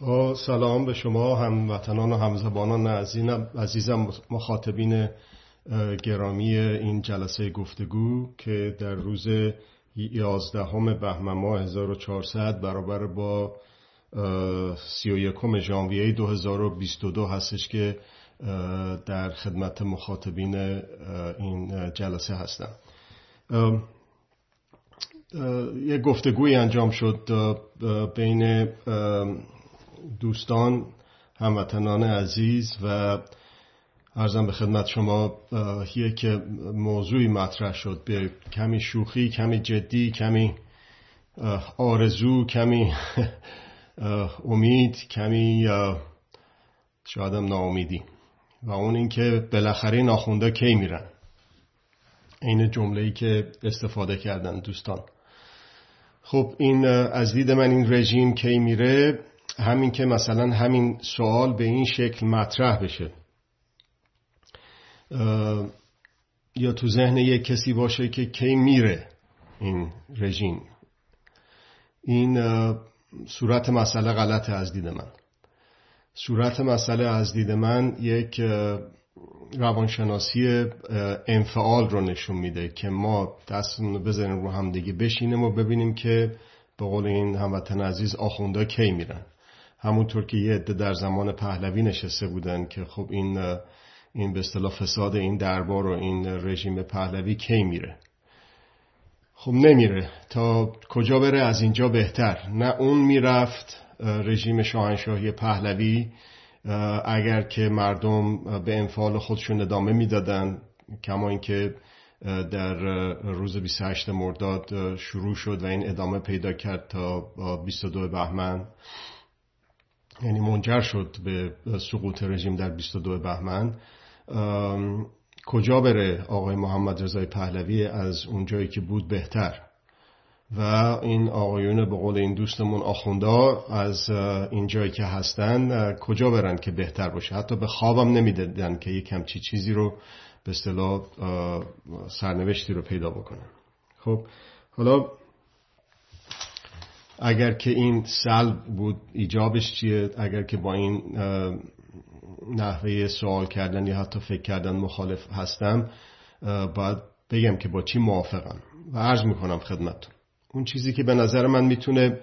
با سلام به شما هموطنان و همزبانان عزیزم مخاطبین گرامی این جلسه گفتگو که در روز 11 بهمن ماه 1400 برابر با 31 ژانویه 2022 هستش که در خدمت مخاطبین این جلسه هستم. یک گفتگوی انجام شد بین دوستان هموطنان عزیز و ارزم به خدمت شما یک موضوعی مطرح شد. به کمی شوخی کمی جدی کمی آرزو کمی امید کمی شایدم ناامیدی. و اون اینکه بالاخره ناخونده کی میرن. این جمله ای که استفاده کردن دوستان. خب این از دید من این رژیم کی میره؟ همین که مثلا همین سوال به این شکل مطرح بشه. یا تو ذهن یک کسی باشه که کی میره این رژیم. این صورت مسئله غلط از دید من. صورت مسئله از دید من یک روانشناسی انفعال رو نشون میده که ما دستمون رو بزنیم رو همدیگه بشینیم و ببینیم که به قول این هموطن عزیز آخونده کی میرن. همونطور که یه عده در زمان پهلوی نشسته بودن که خب این این به اصطلاح فساد این دربار و این رژیم پهلوی کی میره؟ خب نمیره. تا کجا بره؟ از اینجا بهتر. نه اون می‌رفت رژیم شاهنشاهی پهلوی. اگر که مردم به انفعال خودشون ادامه می‌دادن کما اینکه در روز 28 مرداد شروع شد و این ادامه پیدا کرد تا 22 بهمن. یعنی منجر شد به سقوط رژیم در 22 بهمن. کجا بره آقای محمد رضای پهلوی از اونجایی که بود بهتر؟ و این آقایون به قول این دوستمون آخوندا از این جایی که هستن کجا برن که بهتر باشه؟ حتی به خوابم نمی‌دادن که یک همچی چیزی رو به اصطلاح سرنوشتی رو پیدا بکنن. خب حالا اگر که این سلب بود ایجابش چیه؟ اگر که با این نحوه سوال کردن یا حتی فکر کردن مخالف هستم باید بگم که با چی موافقم. و عرض می‌کنم خدمتتون. اون چیزی که به نظر من می‌تونه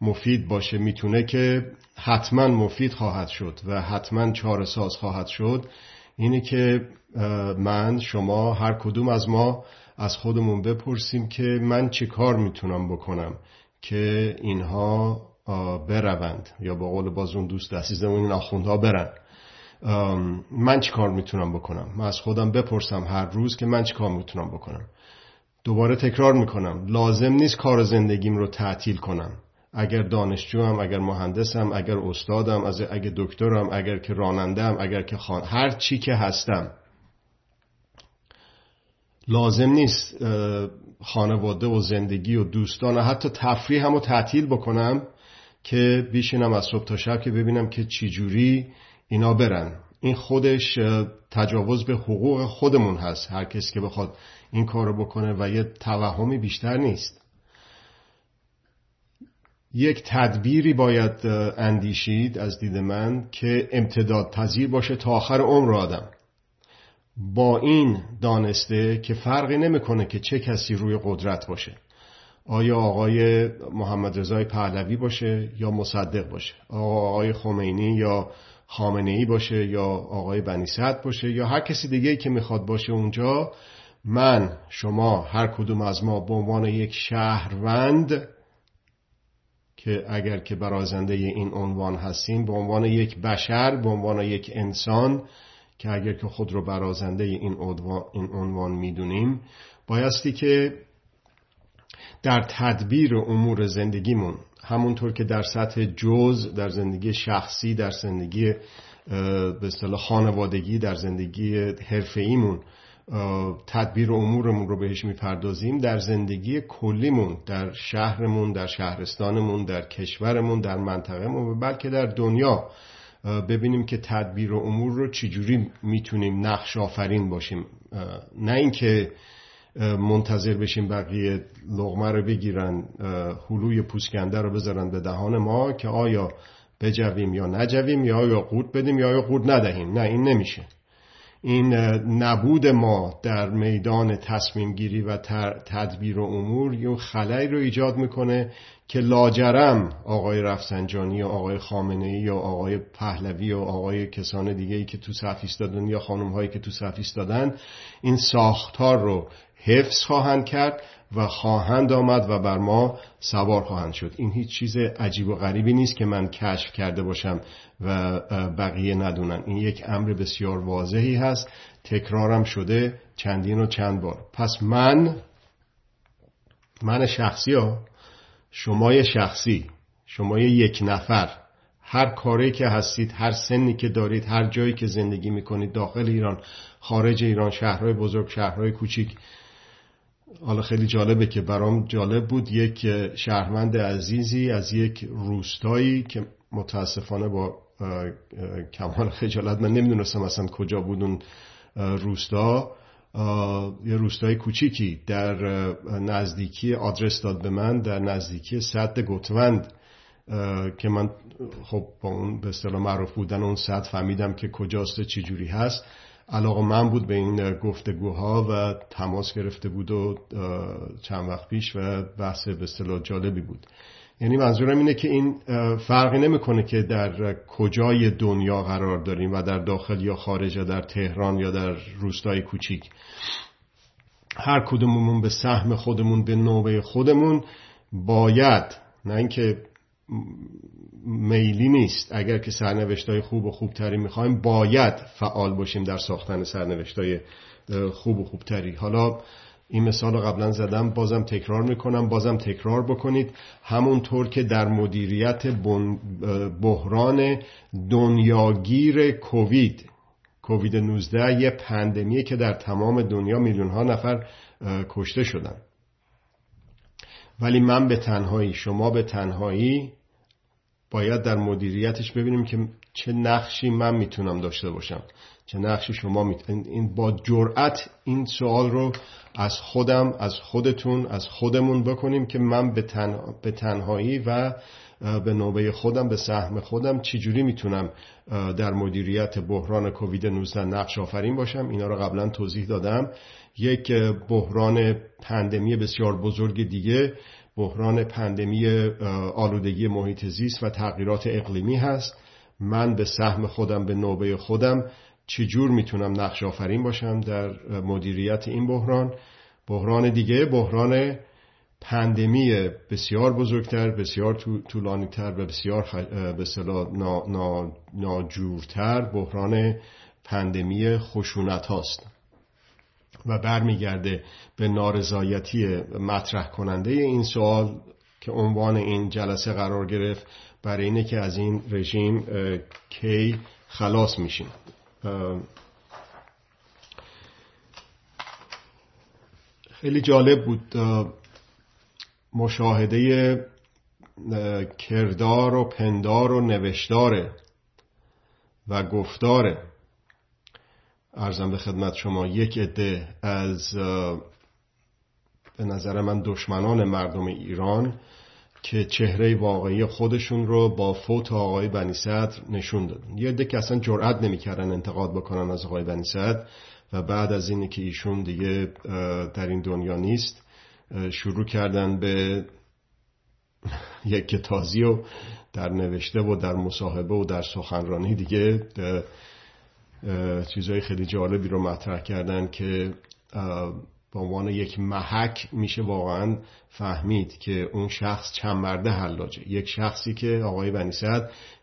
مفید باشه می‌تونه که حتما مفید خواهد شد و حتما چهار ساز خواهد شد اینه که من شما هر کدوم از ما از خودمون بپرسیم که من چه کار می‌تونم بکنم. که اینها بروند یا با قول باز اون دوست عزیزمون این آخوندها برن. من چی کار می‌تونم بکنم؟ من از خودم بپرسم هر روز که من چی کار می‌تونم بکنم. دوباره تکرار می‌کنم. لازم نیست کار زندگیم رو تعطیل کنم. اگر دانشجوم اگر مهندسم اگر استادم اگر دکترم اگر که رانندم اگر که خان هر چی که هستم. لازم نیست خانواده و زندگی و دوستان و حتی تفریح هم رو تعطیل بکنم که بیشینم از صبح تا شب که ببینم که چجوری اینا برن. این خودش تجاوز به حقوق خودمون هست. هر کسی که بخواد این کارو بکنه و یه توهمی بیشتر نیست. یک تدبیری باید اندیشید از دید من که امتداد پذیر باشه تا آخر عمر آدم. با این دانسته که فرقی نمی‌کنه که چه کسی روی قدرت باشه. آیا آقای محمد رضای پهلوی باشه یا مصدق باشه؟ آقای خمینی یا خامنه ای باشه یا آقای بنی باشه یا هر کسی دیگه که می‌خواد باشه اونجا من شما هر کدوم از ما به عنوان یک شهروند که اگر که برازنده این عنوان هستیم به عنوان یک بشر به عنوان یک انسان که اگر که خود رو برازنده این, این عنوان می‌دونیم بایستی که در تدبیر امور زندگیمون همونطور که در سطح جز در زندگی شخصی در زندگی به اصطلاح خانوادگی در زندگی حرفه‌ایمون تدبیر امورمون رو بهش می‌پردازیم در زندگی کلیمون در شهرمون در شهرستانمون در کشورمون در منطقهمون و بلکه در دنیا ببینیم که تدبیر و امور رو چجوری می‌تونیم نقش آفرین باشیم. نه اینکه منتظر بشیم بقیه لغمه رو بگیرن هلوی پوسکنده رو بذارن به دهان ما که آیا بجویم یا نجویم یا یا قورت بدیم یا یا قورت ندهیم. نه این نمیشه. این نبود ما در میدان تصمیم گیری و تدبیر و امور یه خلایی رو ایجاد می‌کنه که لاجرم آقای رفسنجانی یا آقای خامنه ای یا آقای پهلوی یا آقای کسان دیگه ای که تو صف ایستادن یا خانم هایی که تو صف ایستادن این ساختار رو حفظ خواهند کرد و خواهند آمد و بر ما سوار خواهند شد. این هیچ چیز عجیب و غریبی نیست که من کشف کرده باشم و بقیه ندونن. این یک امر بسیار واضحی هست. تکرارم شده چندین و چند بار. پس من من شخصی ها شمای شخصی شمای یک نفر هر کاری که هستید هر سنی که دارید هر جایی که زندگی می‌کنید داخل ایران خارج ایران شهرهای بزرگ شهرهای کوچیک حالا خیلی جالبه که برام جالب بود یک شهروند عزیزی از یک روستایی که متاسفانه با کمال خجالت من نمی‌دونستم اصلا کجا بود اون روستا. یه روستای کوچیکی در نزدیکی آدرس داد به من در نزدیکی سد گتوند که من خب با اون به اصطلاح معروف بودن اون سد فهمیدم که کجاست چجوری هست. علاقه من بود به این گفتگوها و تماس گرفته بود و چند وقت پیش و بحث به اصطلاح جالبی بود. یعنی منظورم اینه که این فرقی نمی‌کنه که در کجای دنیا قرار داریم و در داخل یا خارج یا در تهران یا در روستای کوچیک. هر کدوممون به سهم خودمون به نوبه خودمون باید نه اینکه میلی نیست. اگر که سرنوشت های خوب و خوبتری می‌خوایم باید فعال باشیم در ساختن سرنوشت های خوب و خوبتری. حالا این مثال رو قبلا زدم بازم تکرار می‌کنم بازم تکرار بکنید. همونطور که در مدیریت بحران دنیاگیر کووید کووید 19 یه پندمیه که در تمام دنیا میلیون ها نفر کشته شدن. ولی من به تنهایی شما به تنهایی باید در مدیریتش ببینیم که چه نقشی من می‌تونم داشته باشم. چه نقشی شما می‌تونید این با جرأت این سوال رو از خودم از خودتون از خودمون بکنیم که من به, به تنهایی و به نوبه خودم به سهم خودم چجوری می‌تونم در مدیریت بحران کووید 19 نقش آفرین باشم. اینا رو قبلا توضیح دادم. یک بحران پندمی بسیار بزرگ دیگه. بحران پندمی آلودگی محیط زیست و تغییرات اقلیمی هست. من به سهم خودم به نوبه خودم چجور می‌تونم نقش آفرین باشم در مدیریت این بحران؟ بحران دیگه بحران پندمی بسیار بزرگتر بسیار طولانیتر و بسیار به ناجورتر بحران پندمی خشونت هاست و برمیگرده به نارضایتی مطرح کننده. این سوال که عنوان این جلسه قرار گرفت برای اینه که از این رژیم کی خلاص میشیم. خیلی جالب بود مشاهده کردار و پندار و نوشدار و گفتار ارزم به خدمت شما یک عده از به نظر من دشمنان مردم ایران که چهره واقعی خودشون رو با فوت آقای بنی صدر نشون دادن. یه عده که اصلا جرأت نمی‌کردن انتقاد بکنن از آقای بنی صدر و بعد از اینی که ایشون دیگه در این دنیا نیست شروع کردن به یک کتازی و در نوشته و در مصاحبه و در سخنرانی دیگه چیزهای خیلی جالبی رو مطرح کردن که به عنوان یک محک میشه واقعا فهمید که اون شخص چند مرده حلاجه. یک شخصی که آقای بنی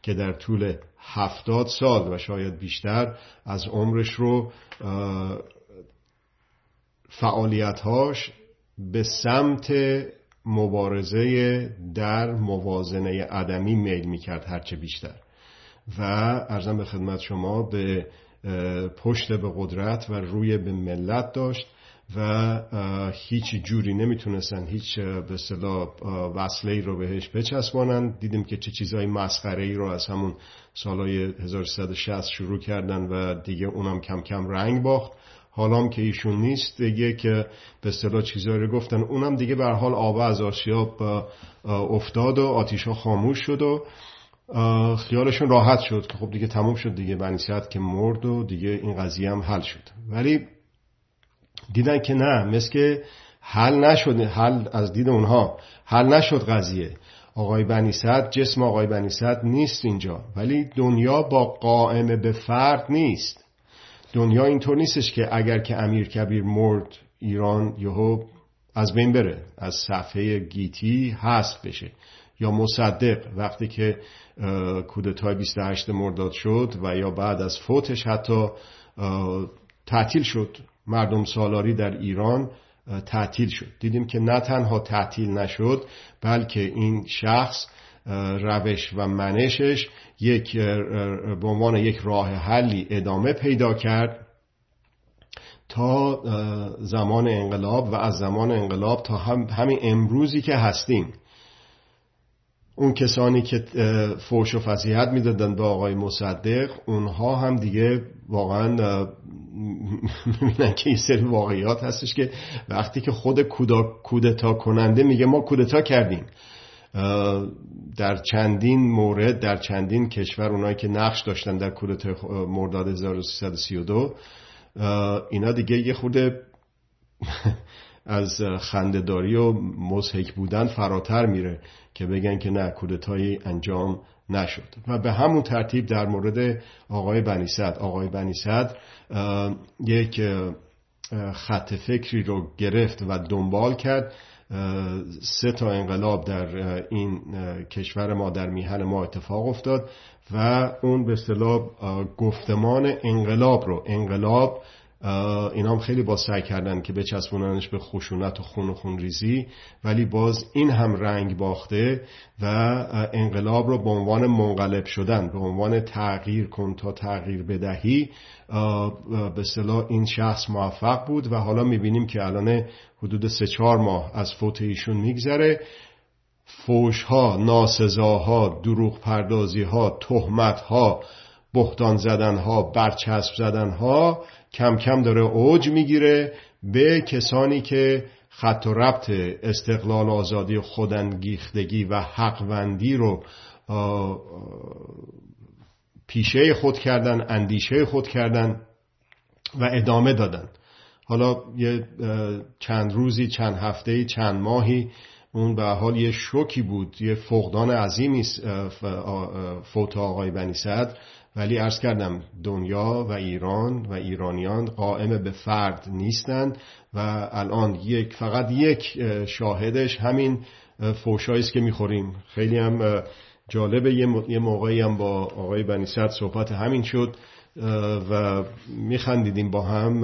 که در طول هفتاد سال و شاید بیشتر از عمرش رو فعالیتهاش به سمت مبارزه در موازنه عدمی میل می‌کرد هرچه بیشتر. و ارزم به خدمت شما به پشت به قدرت و روی به ملت داشت و هیچ جوری نمی‌تونستن هیچ به صلاح وصله ای رو بهش بچسبانن. دیدیم که چه چیزهای مسخره ای رو از همون سالهای 1360 شروع کردن و دیگه اونم کم کم رنگ باخت. حالام که ایشون نیست دیگه که به اصطلاح چیزایی رو گفتن. اونم دیگه به حال آب از آسیاب افتاد و آتیشا خاموش شد و خیالشون راحت شد که خب دیگه تموم شد دیگه بنی که مرد و دیگه این قضیه هم حل شد. ولی دیدن که نه مثل که حل نشد حل از دید اونها حل نشد قضیه. آقای بنی جسم آقای بنی نیست اینجا. ولی دنیا با قائم به فرد نیست. دنیا اینطور نیستش که اگر که امیر کبیر مرد ایران یهو از بین بره از صفحه گیتی هست بشه یا مصدق. وقتی که کودتای 28 مرداد شد و یا بعد از فوتش حتی تعطیل شد. مردم سالاری در ایران تعطیل شد. دیدیم که نه تنها تعطیل نشد بلکه این شخص روش و منشش یک به عنوان یک راه حلی ادامه پیدا کرد تا زمان انقلاب و از زمان انقلاب تا هم همین امروزی که هستیم. اون کسانی که فوش و فضیحت می‌دادن به آقای مصدق اونها هم دیگه واقعا می‌بینن که این سری واقعیات هستش که وقتی که خود کودتا کننده میگه ما کودتا کردیم. در چندین مورد در چندین کشور اونایی که نقش داشتن در کودتای مرداد 1332 اینا دیگه یه خورده از خندهداری و مزهک بودن فراتر میره که بگن که نه کودتایی انجام نشد. و به همون ترتیب در مورد آقای بنیصد آقای بنیصد یک خط فکری رو گرفت و دنبال کرد. سه تا انقلاب در این کشور ما در میهن ما اتفاق افتاد و اون به اصطلاح گفتمان انقلاب رو انقلاب اینا هم خیلی با سعی کردن که بچسبوننش به خشونت و خون و خون ریزی ولی باز این هم رنگ باخته و انقلاب رو به عنوان منقلب شدن به عنوان تغییر کن تا تغییر بدهی به صلاح این شخص موفق بود و حالا می‌بینیم که الان حدود سه چهار ماه از فوت ایشون میگذره. فوش ها ناسزاها دروغ پردازی ها تهمت ها بهتان زدن ها برچسب زدن ها کم کم داره اوج می‌گیره به کسانی که خط و ربط استقلال آزادی خودانگیختگی و حقوندی رو پیشه خود کردن اندیشه خود کردن و ادامه دادن. حالا یه چند روزی چند هفته چند ماهی اون به حال یه شوکی بود. یه فقدان عظیمی فوت آقای بنی صدر ولی ارز کردم دنیا و ایران و ایرانیان قائم به فرد نیستند و الان یک فقط یک شاهدش همین فوشایی است که می‌خوریم. خیلی هم جالبه. یه موقعی هم با آقای بنی صحبت همین شد و میخندیدیم با هم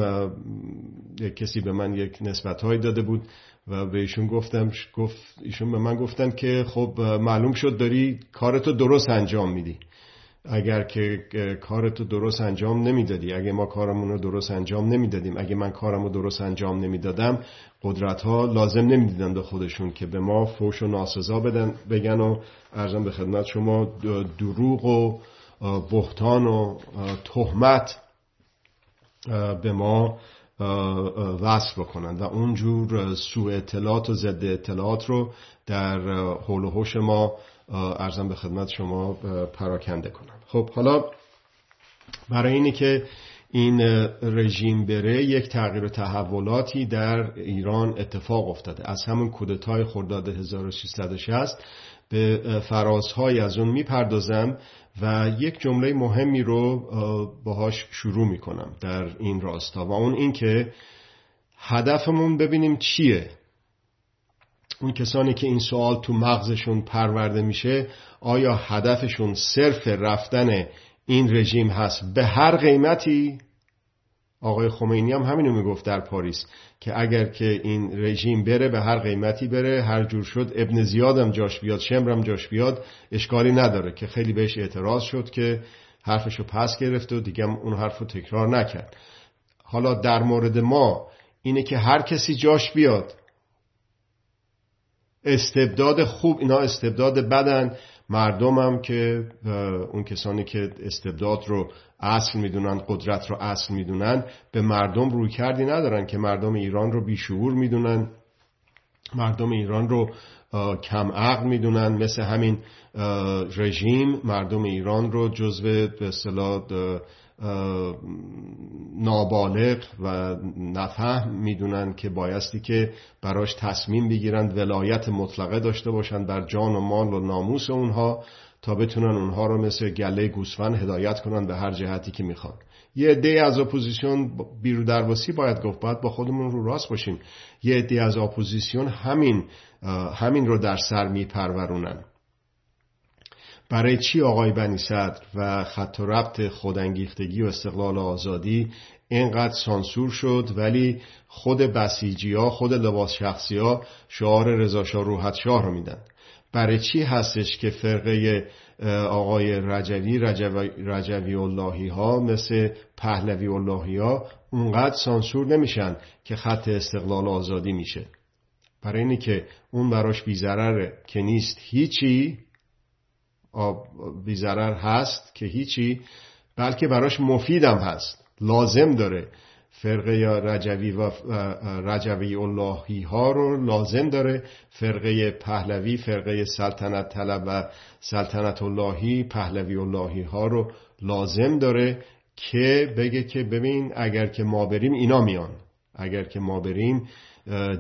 یک کسی به من یک نسبت های داده بود و به ایشون گفتم گفت ایشون به من گفتن که خب معلوم شد داری کارتو درست انجام میدی. اگر که کارتو درست انجام نمی‌دادی اگه ما کارمون رو درست انجام نمی‌دادیم اگه من کارم رو درست انجام نمی‌دادم قدرت ها لازم نمی‌دیدن به خودشون که به ما فوش و ناسزا بدن بگن و ارزم به خدمت شما دروغ و بهتان و تهمت به ما وصف بکنن. و اونجور سوء اطلاعات و ضد اطلاعات رو در حول و حوش ما ارزم به خدمت شما پراکنده کنم. خب حالا برای اینی که این رژیم بره یک تغییر و تحولاتی در ایران اتفاق افتاده. از همون کودتای خرداد 1660 به فرازهای از اون می‌پردازم و یک جمله مهمی رو باهاش شروع می‌کنم در این راستا و اون این که هدفمون ببینیم چیه. اون کسانی که این سوال تو مغزشون پرورده میشه آیا هدفشون صرف رفتن این رژیم هست؟ به هر قیمتی؟ آقای خمینی هم همینو می‌گفت در پاریس که اگر که این رژیم بره به هر قیمتی بره. هر جور شد ابن زیادم جاش بیاد شمرم جاش بیاد اشکالی نداره که خیلی بهش اعتراض شد که حرفشو پس گرفت و دیگه اون حرفو تکرار نکرد. حالا در مورد ما اینه که هر کسی جاش بیاد. استبداد خوب اینا استبداد بدن. مردمم که اون کسانی که استبداد رو اصل می‌دونن قدرت رو اصل می‌دونن به مردم روی کردی ندارن که مردم ایران رو بیشعور می‌دونن. مردم ایران رو کم عقل می‌دونن. مثل همین رژیم مردم ایران رو جزو به اصطلاح نابالغ و نفهم می‌دونن که بایستی که براش تصمیم بگیرند ولایت مطلقه داشته باشند بر جان و مال و ناموس اونها تا بتونن اونها رو مثل گله گوسفند هدایت کنن به هر جهتی که می‌خوان. یه عده از اپوزیسیون بی‌رودرواسی باید گفت باید با خودمون رو راست باشیم. یه عده از اپوزیسیون همین همین رو در سر میپرورونن. برای چی آقای بنی صدر و خط و ربط خودانگیختگی و استقلال و آزادی اینقدر سانسور شد ولی خود بسیجی ها خود لباس شخصی ها شعار رضاشاه روحت شاه رو میدن. برای چی هستش که فرقه آقای رجوی رجوی اللهی ها مثل پهلوی اللهی ها اونقدر سانسور نمیشن که خط استقلال آزادی میشه. برای اینی که اون براش بیزرره که نیست هیچی بیزرر هست که هیچی بلکه براش مفیدم هست لازم داره. فرقه رجوی و رجوی اللهی ها رو لازم داره. فرقه پهلوی فرقه سلطنت طلب و سلطنت اللهی پهلوی اللهی ها رو لازم داره که بگه که ببین اگر که ما بریم اینا میان. اگر که ما بریم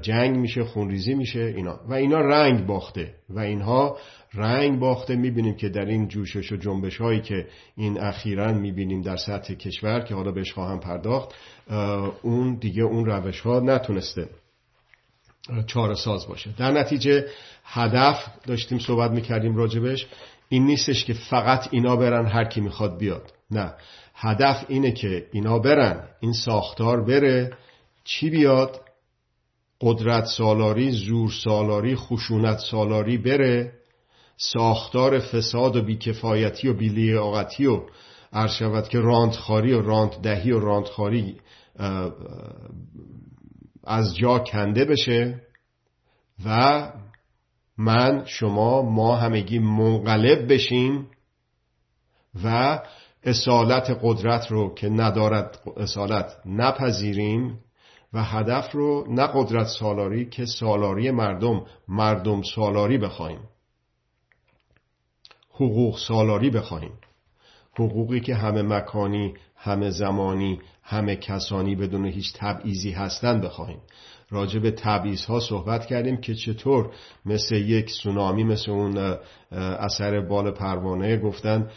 جنگ میشه خونریزی میشه اینا. و اینا رنگ باخته. و اینها رنگ باخته. می‌بینیم که در این جوشش و جنبش هایی که این اخیرا می‌بینیم در سطح کشور که حالا بهش خواهم پرداخت اون دیگه اون روش ها نتونسته چاره ساز باشه. در نتیجه هدف داشتیم صحبت می‌کردیم راجبش. این نیستش که فقط اینا برن هر کی می‌خواد بیاد. نه. هدف اینه که اینا برن این ساختار بره چی بیاد؟ قدرت سالاری زور سالاری خشونت سالاری بره ساختار فساد و بیکفایتی و بیلیاقتی و عرض که راندخاری و رانددهی و راندخاری از جا کنده بشه و من شما ما همگی منقلب بشیم و اصالت قدرت رو که ندارد اصالت نپذیریم. و هدف رو نه قدرت سالاری که سالاری مردم مردم سالاری بخوایم حقوق سالاری بخواهیم. حقوقی که همه مکانی همه زمانی همه کسانی بدون هیچ تبعیضی هستن بخواهیم. راجع به تبعیض ها صحبت کردیم که چطور مثل یک سونامی مثل اون اثر بال پروانه گفتن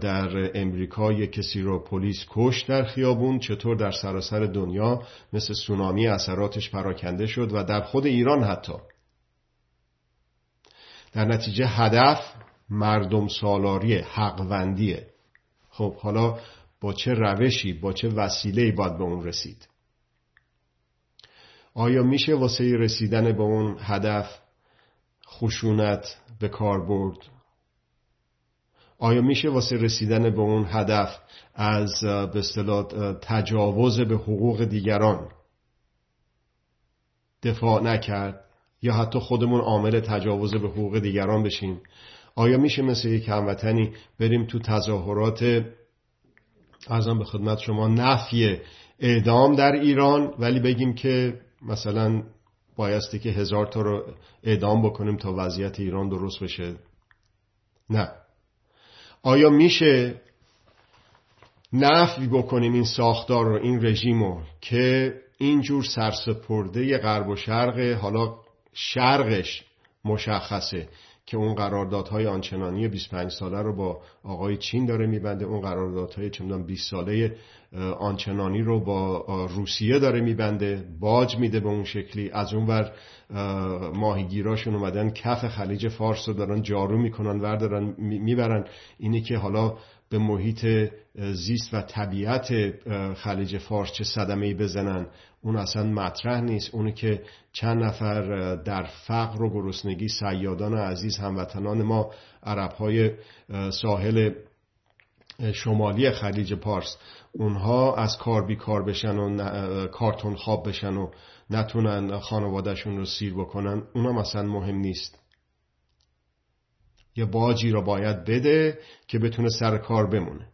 در امریکا یک کسی رو پلیس کش در خیابون چطور در سراسر دنیا مثل سونامی اثراتش پراکنده شد و در خود ایران حتی. در نتیجه هدف مردم سالاری حقوندیه خب حالا با چه روشی با چه وسیله‌ای باید به اون رسید؟ آیا میشه واسه رسیدن به اون هدف خشونت به کار برد؟ آیا میشه واسه رسیدن به اون هدف از به اصطلاح تجاوز به حقوق دیگران دفاع نکرد؟ یا حتی خودمون عامل تجاوز به حقوق دیگران بشیم؟ آیا میشه مثل یک هموطنی بریم تو تظاهرات ارزم به خدمت شما نفی اعدام در ایران ولی بگیم که مثلا بایستی که هزار تا رو اعدام بکنیم تا وضعیت ایران درست بشه؟ نه. آیا میشه نفی بکنیم این ساختار رو این رژیم رو که اینجور سرسپرده غرب و شرق حالا شرقش مشخصه؟ که اون قراردادهای آنچنانی 25 ساله رو با آقای چین داره میبنده اون قراردادهای چندان 20 ساله آنچنانی رو با روسیه داره میبنده باج میده به اون شکلی. از اون ور ماهیگیراشون اومدن کف خلیج فارس رو دارن جارو می‌کنن وردارن می‌برن. اینی که حالا به محیط زیست و طبیعت خلیج فارس چه صدمه بزنن. اون اصلا مطرح نیست. اونی که چند نفر در فقر و گرسنگی سیادان عزیز هموطنان ما عرب های ساحل شمالی خلیج پارس اونها از کار بیکار بشن و کارتون خواب بشن و نتونن خانوادهشون رو سیر بکنن اونا مثلا مهم نیست. یه باجی را باید بده که بتونه سر کار بمونه.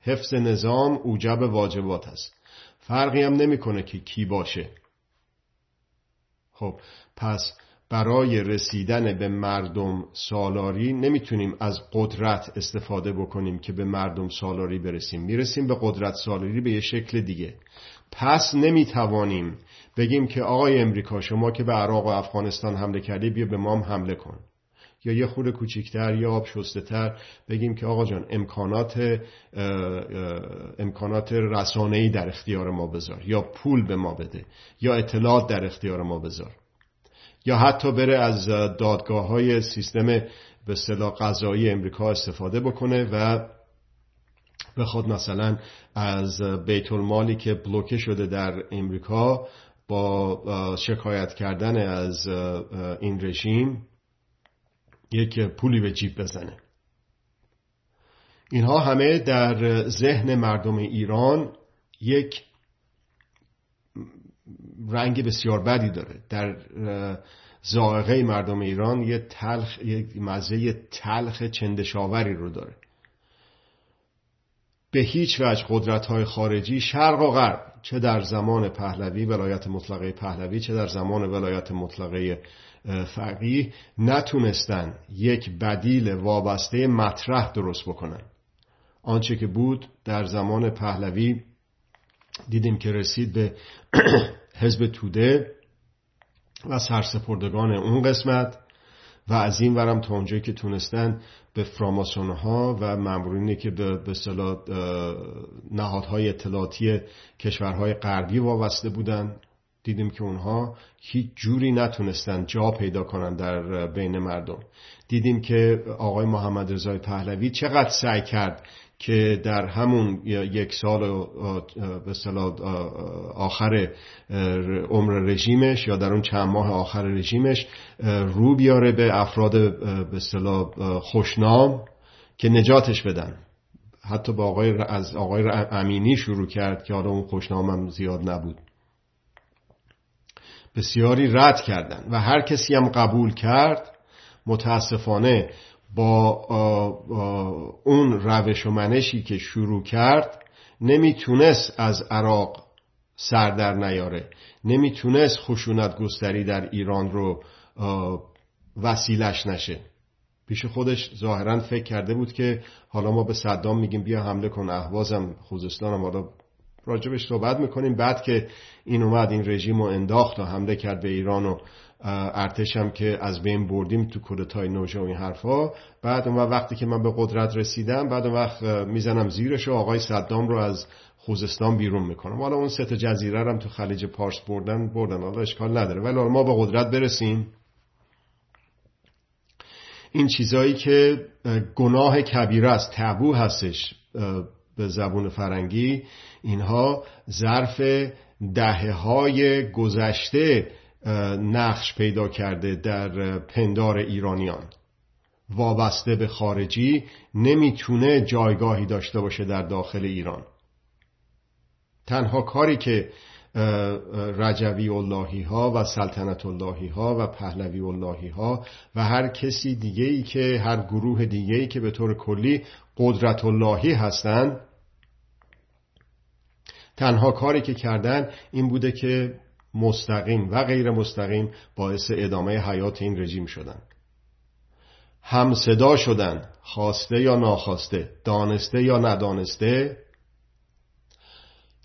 حفظ نظام اوجب واجبات هست فرقی هم نمی‌کنه که کی باشه. خب پس برای رسیدن به مردم سالاری نمی‌تونیم از قدرت استفاده بکنیم که به مردم سالاری برسیم. می‌رسیم به قدرت سالاری به یه شکل دیگه. پس نمی‌توانیم بگیم که آقای امریکا شما که به عراق و افغانستان حمله کردی بیا به مام حمله کن. یا یه خود کوچیکتر یا آب شسته تر بگیم که آقا جان امکانات امکانات رسانه‌ای در اختیار ما بذار یا پول به ما بده یا اطلاعات در اختیار ما بذار یا حتی بره از دادگاه های سیستم به صلاح قضایی امریکا استفاده بکنه و بخواد مثلا از بیت المالی که بلوکه شده در امریکا با شکایت کردن از این رژیم یک پولی به جیب بزنه. اینها همه در ذهن مردم ایران یک رنگ بسیار بدی داره. در زائقه مردم ایران یه تلخ یک مزه تلخ چندشاوری رو داره. به هیچ وجه قدرت های خارجی شرق و غرب چه در زمان پهلوی ولایت مطلقه پهلوی چه در زمان ولایت مطلقه فقیه نتونستن یک بدیل وابسته مطرح درست بکنن. آنچه که بود در زمان پهلوی دیدیم که رسید به حزب توده و سرسپردگان اون قسمت و از این ورم تا اونجایی که تونستن به فراماسون ها و مامورینی که به نهادهای اطلاعاتی کشورهای غربی وابسته بودن. دیدیم که اونها هیچ جوری نتونستن جا پیدا کنن در بین مردم. دیدیم که آقای محمد رضای پهلوی چقدر سعی کرد که در همون یک سال به آخر عمر رژیمش یا در اون چند ماه آخر رژیمش رو بیاره به افراد به خوشنام که نجاتش بدن. حتی با آقای از آقای امینی شروع کرد که حالا اون خوشنام هم زیاد نبود. بسیاری رد کردن و هر کسی هم قبول کرد متاسفانه با اون روش و منشی که شروع کرد نمی‌تونست از عراق سر در نیاره. نمی‌تونست خشونت گستری در ایران رو وسیلش نشه. پیش خودش ظاهرا فکر کرده بود که حالا ما به صدام میگیم بیا حمله کن اهوازم خوزستانم حالا راجبش صحبت می‌کنیم. بعد که این اومد این رژیم رو انداخت و حمله کرد به ایران و ارتشم که از بین بردیم تو کودتای نوژه و این حرفا. بعد اون وقتی که من به قدرت رسیدم بعد اون وقت می‌زنم زیرش و آقای صدام رو از خوزستان بیرون می‌کنم. حالا اون سه جزیره هم تو خلیج پارس بردن بردن. حالا اشکال نداره. ولی ما به قدرت برسیم. این چیزایی که گناه کبیره است تبو هستش. به زبون فرنگی اینها ظرف دهه های گذشته نقش پیدا کرده در پندار ایرانیان. وابسته به خارجی نمی‌تونه جایگاهی داشته باشه در داخل ایران. تنها کاری که رجوی اللهی ها و سلطنت اللهی ها و پهلوی اللهی ها و هر کسی دیگه ای که هر گروه دیگه ای که به طور کلی قدرت اللهی هستند تنها کاری که کردن این بوده که مستقیم و غیر مستقیم باعث ادامه حیات این رژیم شدن. هم صدا شدن خواسته یا ناخواسته دانسته یا ندانسته.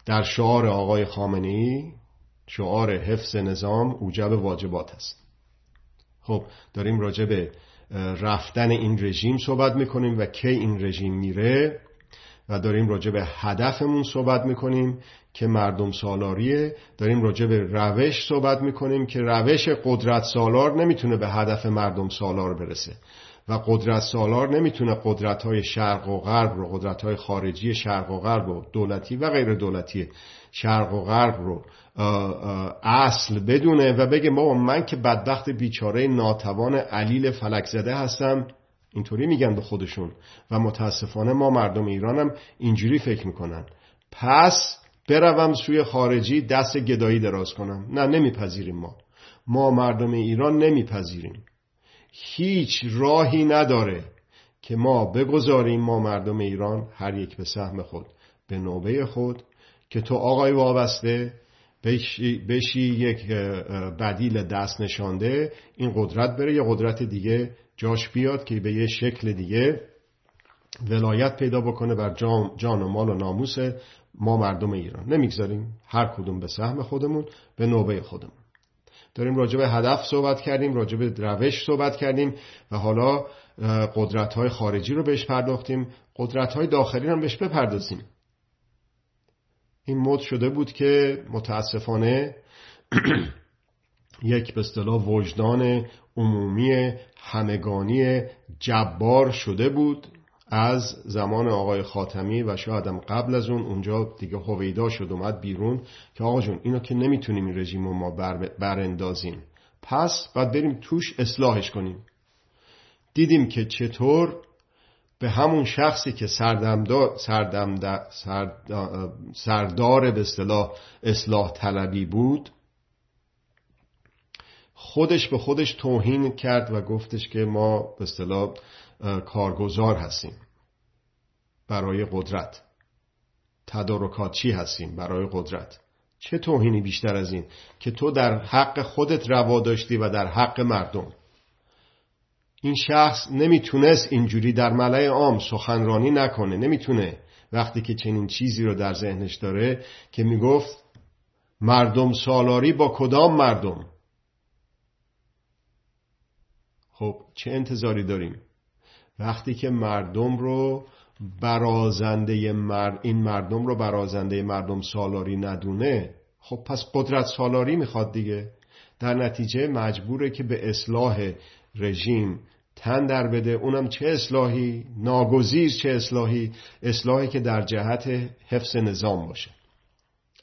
در شعار آقای خامنی شعار حفظ نظام اوجب واجبات است. خب داریم راجع به رفتن این رژیم صحبت می‌کنیم و کی این رژیم میره. و داریم راجع به هدفمون صحبت می‌کنیم که مردم سالاریه. داریم راجع به روش صحبت می‌کنیم که روش قدرت سالار نمی‌تونه به هدف مردم سالار برسه و قدرت سالار نمی‌تونه قدرت های شرق و غرب رو قدرت های خارجی شرق و غرب و دولتی و غیر دولتی شرق و غرب رو اصل بدونه و بگه ما من که بدبخت بیچاره ناتوان علیل فلک زده هستم. اینطوری میگن به خودشون. و متاسفانه ما مردم ایرانم اینجوری فکر می‌کنن. پس بروم سوی خارجی دست گدایی دراز کنم. نه نمیپذیریم ما. ما مردم ایران نمیپذیریم. هیچ راهی نداره که ما بگذاریم ما مردم ایران هر یک به سهم خود. به نوبه خود که تو آقای وابسته بشی, بشی یک بدیل دست نشانده این قدرت بره یه قدرت دیگه جاش بیاد که به یه شکل دیگه ولایت پیدا بکنه بر جان و مال و ناموس ما مردم ایران. نمی‌گذاریم هر کدوم به سهم خودمون به نوبه خودمون. داریم راجع به هدف صحبت کردیم راجع به روش صحبت کردیم و حالا قدرت های خارجی رو بهش پرداختیم. قدرت های داخلی رو بهش بپردازیم. این مد شده بود که متاسفانه یک به اصطلاح وجدان عمومی همگانی جبار شده بود از زمان آقای خاتمی و شایدم قبل از اون اونجا دیگه هویدا شد اومد بیرون که آقا جون اینو که نمی‌تونیم این رژیم رو ما بر براندازیم. پس باید بریم توش اصلاحش کنیم. دیدیم که چطور به همون شخصی که سردمدار سردم سردار به اصطلاح اصلاح طلبی بود خودش به خودش توهین کرد و گفتش که ما به اصطلاح کارگزار هستیم. برای قدرت. تدارکاتچی هستیم؟ برای قدرت. چه توهینی بیشتر از این؟ که تو در حق خودت روا داشتی و در حق مردم. این شخص نمی‌تونست اینجوری در ملای عام سخنرانی نکنه. نمی‌تونه. وقتی که چنین چیزی رو در ذهنش داره که می‌گفت مردم سالاری با کدام مردم؟ خب چه انتظاری داریم؟ وقتی که مردم رو برازنده این مردم رو برازنده مردم سالاری ندونه خب پس قدرت سالاری می‌خواد دیگه. در نتیجه مجبوره که به اصلاح رژیم تن در بده. اونم چه اصلاحی؟ ناگزیر چه اصلاحی؟ اصلاحی که در جهت حفظ نظام باشه.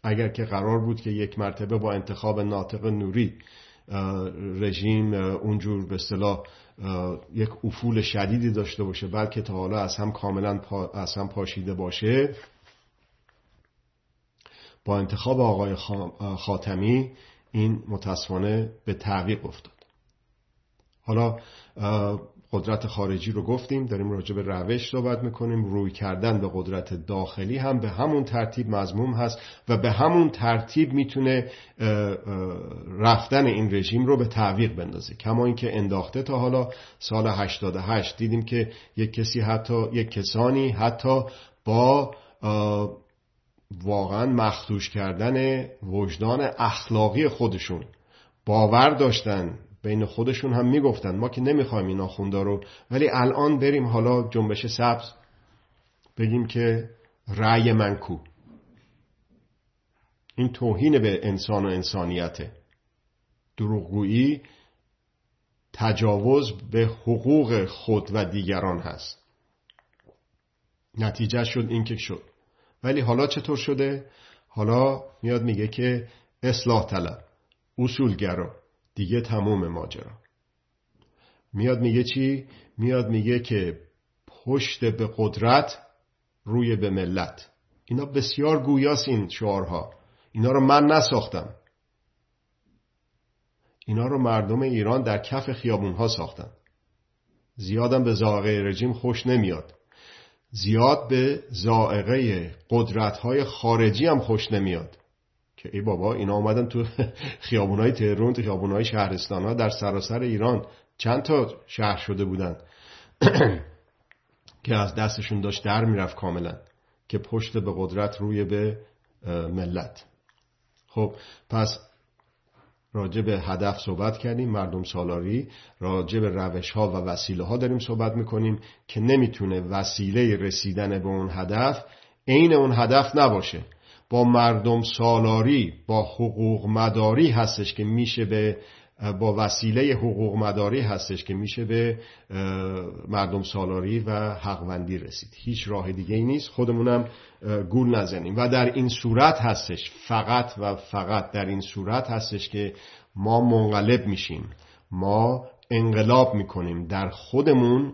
اگر که قرار بود که یک مرتبه با انتخاب ناطق نوری رژیم اونجور به اصطلاح یک افول شدیدی داشته باشه بلکه تا حالا از هم کاملا از هم پاشیده باشه. با انتخاب آقای خاتمی این متاسفانه به تعویق افتاد. حالا قدرت خارجی رو گفتیم داریم راجع به روش صحبت می‌کنیم. روی کردن به قدرت داخلی هم به همون ترتیب مضموم هست و به همون ترتیب می‌تونه رفتن این رژیم رو به تعویق بندازه. کما اینکه انداخته تا حالا سال 88 دیدیم که یک کسی حتی یک کسانی حتی با واقعا مخدوش کردن وجدان اخلاقی خودشون باور داشتن بین خودشون هم می‌گفتن ما که نمی‌خوایم این آخوندا رو ولی الان بریم حالا جنبش سبز بگیم که رأی من کو؟ این توهین به انسان و انسانیته. دروغگویی تجاوز به حقوق خود و دیگران هست. نتیجه شد این که شد. ولی حالا چطور شده؟ حالا میاد میگه که اصلاح طلب اصولگرا. دیگه تموم ماجرا. میاد میگه چی؟ میاد میگه که پشت به قدرت روی به ملت. اینا بسیار گویاست این شعارها. اینا رو من نساختم. اینا رو مردم ایران در کف خیابونها ساختن. زیادم به زائقه رژیم خوش نمیاد. زیاد به زائقه قدرت های خارجی هم خوش نمیاد. که ای بابا اینا اومدن تو خیابونای تهران تو خیابونای شهرستان ها در سراسر ایران چند تا شهر شده بودن؟ که از دستشون داشت در می‌رفت کاملا که پشت به قدرت روی به ملت. خب پس راجع به هدف صحبت کردیم مردم سالاری. راجع به روش ها و وسیله ها داریم صحبت می‌کنیم که نمی‌تونه وسیله رسیدن به اون هدف عین اون هدف نباشه. با مردم سالاری با حقوق مداری هستش که میشه به با وسیله حقوق مداری هستش که میشه به مردم سالاری و حقوندی رسید. هیچ راه دیگه ای نیست. خودمونم گول نزنیم. و در این صورت هستش فقط و فقط در این صورت هستش که ما منقلب میشیم. ما انقلاب می‌کنیم. در خودمون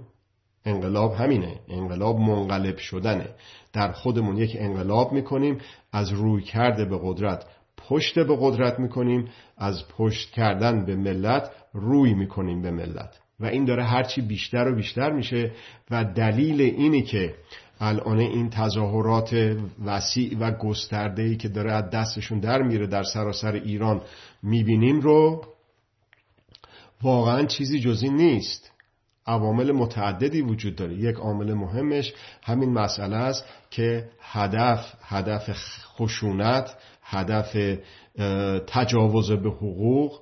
انقلاب همینه. انقلاب منقلب شدنه. در خودمون یک انقلاب می‌کنیم از روی کرده به قدرت پشت به قدرت می‌کنیم از پشت کردن به ملت روی می‌کنیم به ملت. و این داره هرچی بیشتر و بیشتر میشه و دلیل اینی که الان این تظاهرات وسیع و گسترده که داره از دستشون در میره در سراسر ایران می‌بینیم رو واقعا چیزی جزی نیست. عوامل متعددی وجود داره. یک عامل مهمش همین مسئله است که هدف هدف خشونت هدف تجاوز به حقوق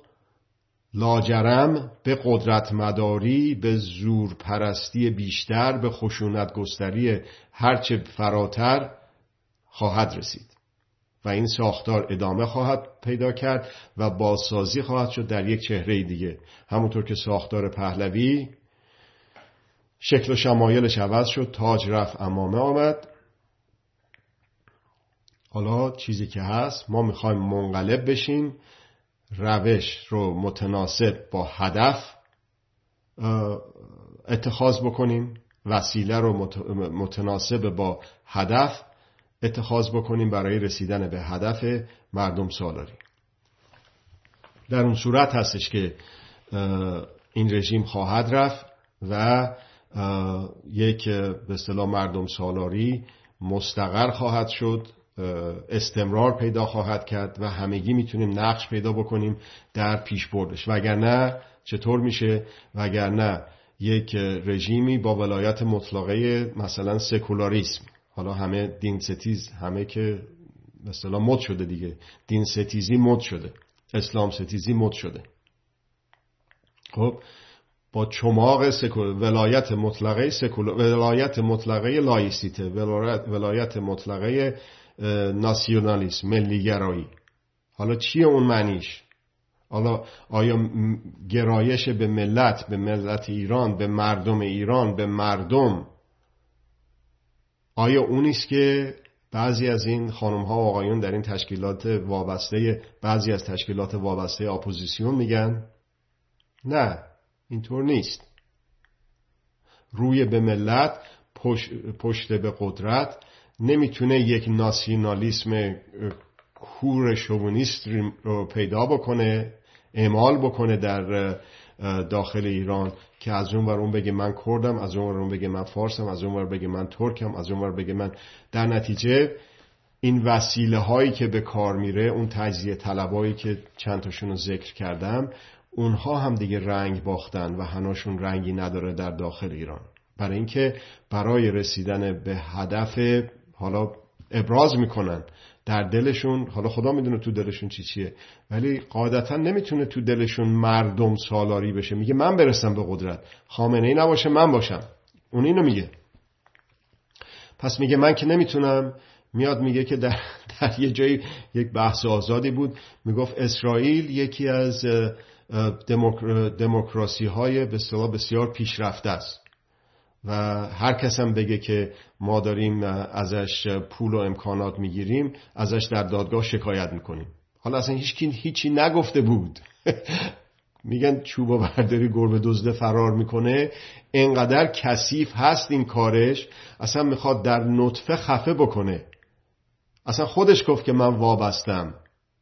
لاجرم به قدرت مداری به زور پرستی بیشتر به خشونت گستری هرچه فراتر خواهد رسید. و این ساختار ادامه خواهد پیدا کرد و بازسازی خواهد شد در یک چهره دیگه. همونطور که ساختار پهلوی شکل و شمایلش عوض شد تاج رفت امامه آمد. حالا چیزی که هست ما می‌خوایم منقلب بشیم روش رو متناسب با هدف اتخاذ بکنیم وسیله رو متناسب با هدف اتخاذ بکنیم برای رسیدن به هدف مردم سالاری. در اون صورت هستش که این رژیم خواهد رفت و یک به اصطلاح مردم سالاری مستقر خواهد شد استمرار پیدا خواهد کرد و همگی می‌تونیم نقش پیدا بکنیم در پیش بردش. وگرنه چطور میشه؟ وگرنه یک رژیمی با ولایت مطلقه مثلا سکولاریسم. حالا همه دین ستیز همه که مثلا مد شده دیگه دین ستیزی مد شده اسلام ستیزی مد شده. خب؟ با چماق سکولار ولایت مطلقه سکولار ولایت مطلقه لایسیته ولایت مطلقه ناسیونالیسم ملیگرایی. حالا چیه اون معنیش؟ حالا آیا گرایش به ملت به ملت ایران به مردم ایران به مردم؟ آیا اونیست که بعضی از این خانم ها و آقایون در این تشکیلات وابسته بعضی از تشکیلات وابسته اپوزیسیون میگن؟ نه. اینطور نیست. روی به ملت پشت به قدرت نمی‌تونه یک ناسیونالیسم کور شوونیست رو پیدا بکنه اعمال بکنه در داخل ایران که از اون اون بگه من کردم از اون اون بگه من فارسم از اون بگه من ترکم از اون بگه من. در نتیجه این وسیله هایی که به کار میره اون تجزیه طلبایی که چند تاشون رو ذکر کردم اونها هم دیگه رنگ باختن و هناشون رنگی نداره در داخل ایران. برای اینکه برای رسیدن به هدف حالا ابراز می‌کنن در دلشون. حالا خدا می‌دونه تو دلشون چی چیه ولی قاعدتا نمی‌تونه تو دلشون مردم سالاری بشه. میگه من برسم به قدرت. خامنه ای نباشه من باشم. اون اینو میگه. پس میگه من که نمی‌تونم. میاد میگه که در, در یه جایی یک بحث آزادی بود. می‌گفت اسرائیل یکی از دموکراسی های به بسیار پیشرفته است. و هر کس هم بگه که ما داریم ازش پول و امکانات می‌گیریم ازش در دادگاه شکایت می‌کنیم. حالا اصلا هیچ هیچی نگفته بود. میگن چوب و برداری گربه دزده فرار می‌کنه. انقدر کثیف هست این کارش اصلا می‌خواد در نطفه خفه بکنه. اصلا خودش گفت که من وابستم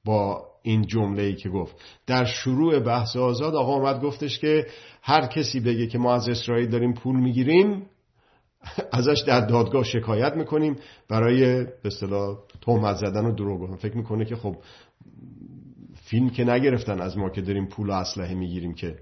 با این جمله ای که گفت. در شروع بحث آزاد آقا آمد گفتش که هر کسی بگه که ما از اسرائیل داریم پول می‌گیریم ازش در دادگاه شکایت می‌کنیم. برای به اصطلاح تهمت زدن و دروغ فکر می‌کنه که خب فیلم که نگرفتن از ما که داریم پول و اسلحه می‌گیریم که.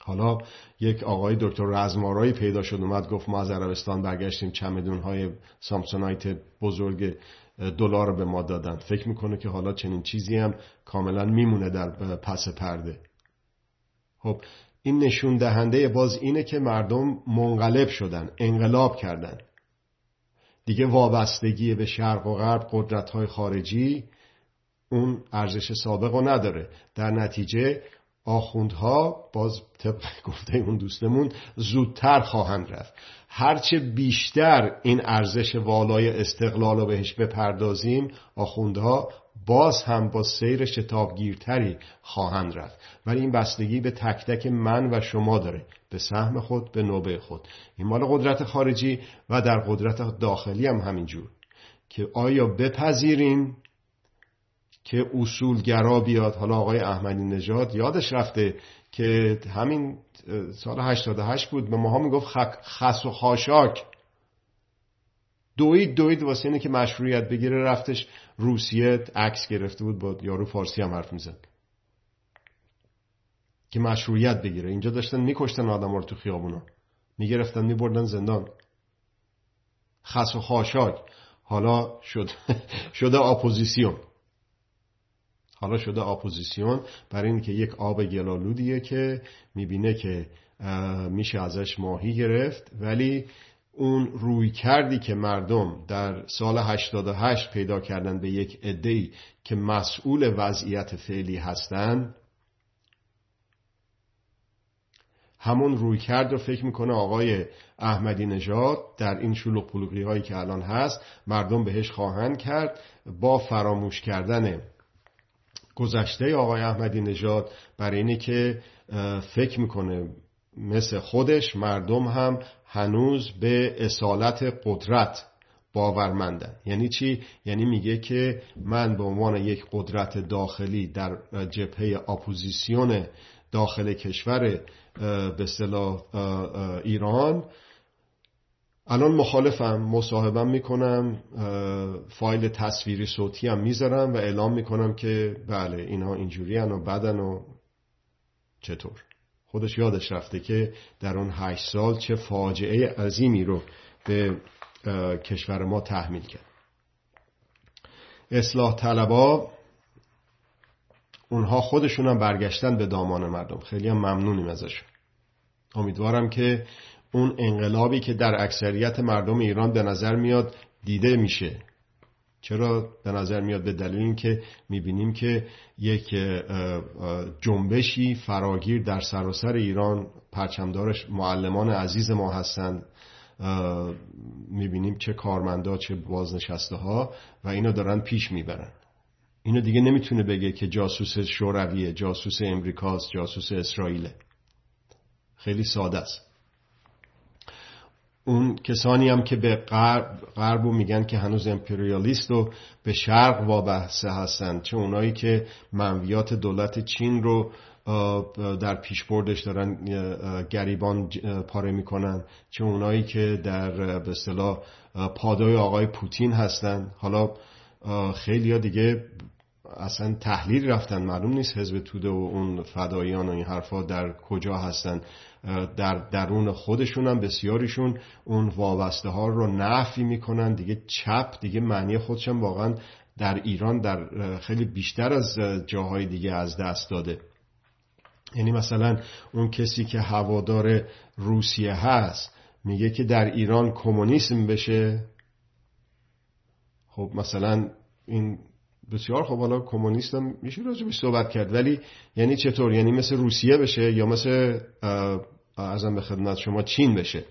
حالا یک آقای دکتر رزمارایی پیدا شد اومد گفت ما از عربستان برگشتیم چمدون های سامسونایت بزرگ دلار به ما دادن فکر می‌کنه که حالا چنین چیزی هم کاملا میمونه در پس پرده. خب این نشون دهنده باز اینه که مردم منقلب شدن انقلاب کردن. دیگه وابستگی به شرق و غرب قدرت های خارجی اون ارزش سابق رو نداره. در نتیجه آخوندها باز طبق گفته اون دوستمون زودتر خواهند رفت. هرچه بیشتر این ارزش والای استقلال رو بهش بپردازیم آخوندها باز هم با سیر شتابگیرتری خواهند رفت. ولی این بستگی به تک تک من و شما داره به سهم خود به نوبه خود. این مال قدرت خارجی و در قدرت داخلی هم همینجور. که آیا بپذیریم که اصولگرا بیاد؟ حالا آقای احمدی نژاد یادش رفته که همین سال 88 بود به ماها می‌گفت خس و خاشاک. دوید دوید واسه اینه که مشروعیت بگیره رفتش روسیه عکس گرفته بود با یارو فارسی هم حرف می‌زد. که مشروعیت بگیره. اینجا داشتن میکشتن آدم رو تو خیابونا. می‌گرفتن میبردن زندان. خس و خاشاک. حالا شد شده اپوزیسیون. حالا شده اپوزیسیون برای اینکه یک آب گلالودیه که می‌بینه که میشه ازش ماهی گرفت. ولی اون روی کردی که مردم در سال 88 پیدا کردن به یک عده‌ای که مسئول وضعیت فعلی هستند همون روی کرد رو فکر می‌کنه آقای احمدی نژاد در این شلوغ پلوغی هایی که الان هست مردم بهش خواهند کرد با فراموش کردن گذشته آقای احمدی نژاد برای اینه که فکر می‌کنه مثل خودش مردم هم هنوز به اصالت قدرت باورمندن یعنی چی؟ یعنی میگه که من به عنوان یک قدرت داخلی در جبهه اپوزیسیون داخل کشور به صلاح ایران الان مخالفم مصاحبم می‌کنم فایل تصویری صوتی هم می‌ذارم و اعلام می‌کنم که بله اینها اینجوری و بدن و چطور. خودش یادش رفته که در اون هشت سال چه فاجعه عظیمی رو به کشور ما تحمیل کرد. اصلاح طلبا اونها خودشون هم برگشتن به دامان مردم. خیلی هم ممنونیم ازشون. امیدوارم که اون انقلابی که در اکثریت مردم ایران به نظر میاد دیده میشه. چرا به نظر میاد؟ به دلیل اینکه می‌بینیم که یک جنبشی فراگیر در سراسر ایران پرچمدارش معلمان عزیز ما هستند. می‌بینیم چه کارمندا چه بازنشسته ها و اینو دارن پیش می‌برن. اینو دیگه نمی‌تونه بگه که جاسوس شورویه جاسوس امریکاست جاسوس اسرائیله. خیلی ساده است. اون کسانی هم که به غرب غربو میگن که هنوز امپریالیست و به شرق وابسته هستند چه اونایی که منویات دولت چین رو در پیشبردش دارن گریبان پاره می‌کنن. چه اونایی که در به اصطلاح پادای آقای پوتین هستن. حالا خیلی دیگه اصلا تحلیل رفتن معلوم نیست حزب توده و اون فدایان و این حرفا در کجا هستن. در درون خودشون هم بسیاریشون اون وابسته ها رو نفی می‌کنن دیگه چپ دیگه معنی خودشم واقعا در ایران در خیلی بیشتر از جاهای دیگه از دست داده. یعنی مثلا اون کسی که هوادار روسیه هست میگه که در ایران کمونیسم بشه. خب مثلا این بسیار خب حالا کمونیست هم میشه راجبش صحبت کرد. ولی یعنی چطور؟ یعنی مثل روسیه بشه یا مثل ازم به خدمت شما چین بشه؟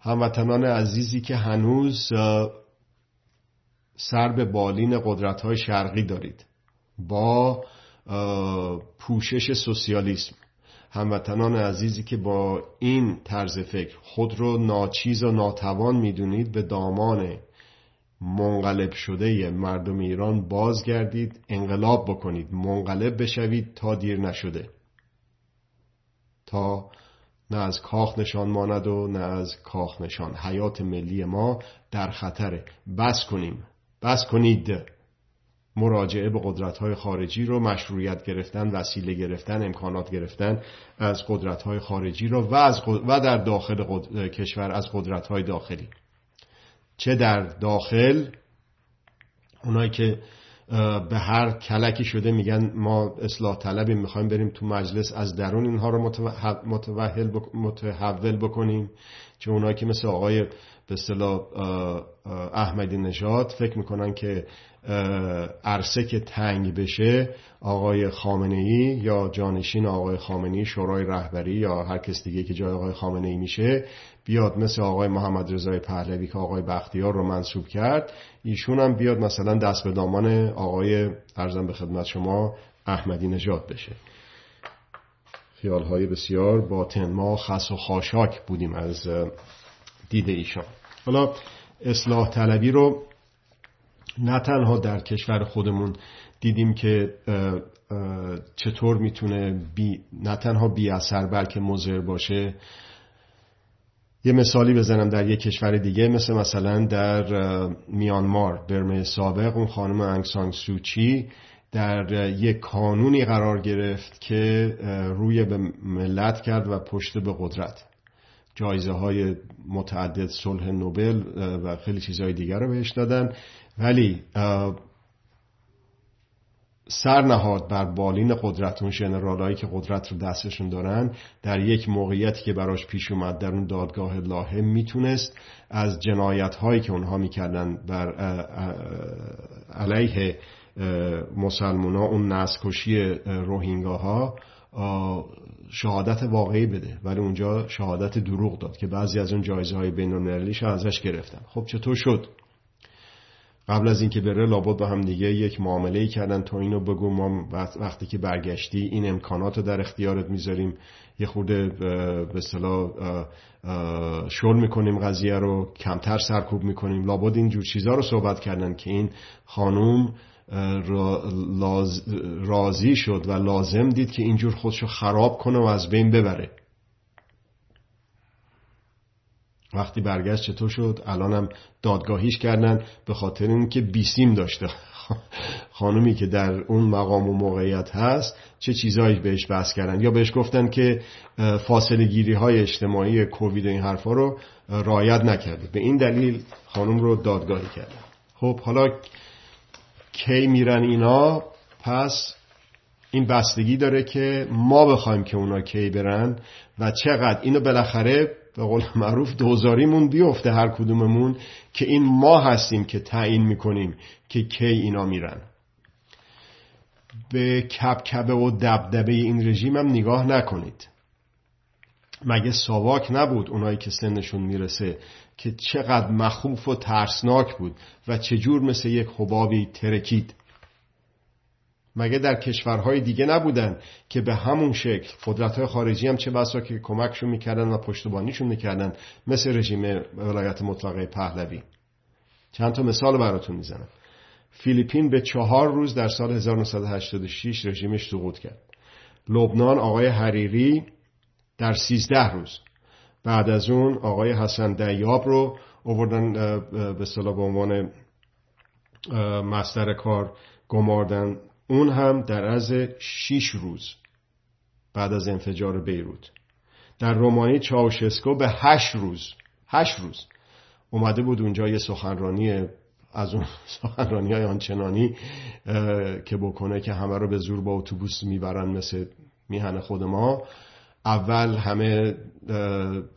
هموطنان عزیزی که هنوز سر به بالین قدرت های شرقی دارید. با پوشش سوسیالیسم. هموطنان عزیزی که با این طرز فکر خود رو ناچیز و ناتوان می‌دونید به دامان منقلب شده مردم ایران بازگردید انقلاب بکنید. منقلب بشوید تا دیر نشده. تا نه از کاخ نشان ماند و نه از کاخ نشان. حیات ملی ما در خطره. بس کنیم. بس کنید. مراجعه به قدرت های خارجی رو مشروعیت گرفتن وسیله گرفتن امکانات گرفتن از قدرت های خارجی رو و, از و در داخل کشور از قدرت های داخلی. چه در داخل. اونایی که به هر کلکی شده میگن ما اصلاح طلبی می‌خوایم بریم تو مجلس از درون اینها رو متحول بکنیم. چه اونایی که مثل آقای به اصطلاح احمدی نژاد فکر می‌کنن که عرصه که تنگ بشه آقای خامنه ای یا جانشین آقای خامنه ای شورای رهبری یا هر کس دیگه که جای آقای خامنه ای میشه بیاد مثل آقای محمد رضای پهلوی که آقای بختیار رو منصوب کرد ایشون هم بیاد مثلا دست به دامان آقای ارزم به خدمت شما احمدی نژاد بشه. خیال های بسیار باطن ما خس و خاشاک بودیم از دید ایشان. حالا اصلاح طلبی رو نه تنها در کشور خودمون دیدیم که چطور می‌تونه بی نه تنها بی اثر بلکه مضر باشه یه مثالی بزنم در یک کشور دیگه مثل مثلا در میانمار. برمه سابق اون خانم انگسان سوچی در یک قانونی قرار گرفت که روی به ملت کرد و پشت به قدرت. جایزه های متعدد صلح نوبل و خیلی چیزهای دیگر رو بهش دادن. ولی سر نهاد بر بالین قدرت اون ژنرالایی که قدرت رو دستشون دارن در یک موقعیتی که براش پیش اومد در اون دادگاه لاهه می‌تونست از جنایت هایی که اونها می‌کردن بر علیه مسلمونا اون نسکشی روهینگاها شهادت واقعی بده. ولی اونجا شهادت دروغ داد که بعضی از اون جایزه های بین ازش گرفتن. خب چطور شد؟ قبل از اینکه بره لابد با هم دیگه یک معامله کردن. تا اینو بگو ما وقتی که برگشتی این امکانات رو در اختیارت می‌ذاریم. یه خورده به اصطلاح شل می‌کنیم قضیه رو کمتر سرکوب می‌کنیم. لابد این جور چیزا رو صحبت کردن که این خانوم راضی شد و لازم دید که اینجور خودشو خراب کنه و از بین ببره. وقتی برگشت چطور شد؟ الانم دادگاهیش کردن به خاطر اینکه بیسیم داشته. خانومی که در اون مقام و موقعیت هست چه چیزهایی بهش بحث کردن؟ یا بهش گفتن که فاصله گیری های اجتماعی کووید این حرفا رو رایت نکرده. به این دلیل خانم رو دادگاهی کردن. خب حالا کی میرن اینا؟ پس این بستگی داره که ما بخوایم که اونا کی برن و چقدر. اینو بالاخره به قول معروف دوزاریمون بیفته هر کدوممون که این ما هستیم که تعیین می‌کنیم که کی اینا میرن. به کبکبه و دبدبه این رژیم هم نگاه نکنید. مگه ساواک نبود اونایی که سنشون می‌رسه که چقدر مخوف و ترسناک بود و چجور مثل یک حبابی ترکید؟ مگه در کشورهای دیگه نبودن که به همون شکل قدرتهای خارجی هم چه بسا که کمکشون می‌کردن و پشتبانیشون می‌کردن مثل رژیم ولایت مطلقه پهلوی؟ چند تا مثال براتون می‌زنم. فیلیپین به چهار روز در سال 1986 رژیمش سقوط کرد. لبنان آقای حریری در سیزده روز. بعد از اون آقای حسن دیاب رو اووردن به صلاح به عنوان مستر کار گماردن اون هم در از شیش روز بعد از انفجار بیروت. در رومانی چاوشسکو به هشت روز هشت روز اومده بود اونجا یه سخنرانی از اون سخنرانی های آنچنانی که بکنه که همه رو به زور با اتوبوس می‌برن مثل میهن خود ما. اول همه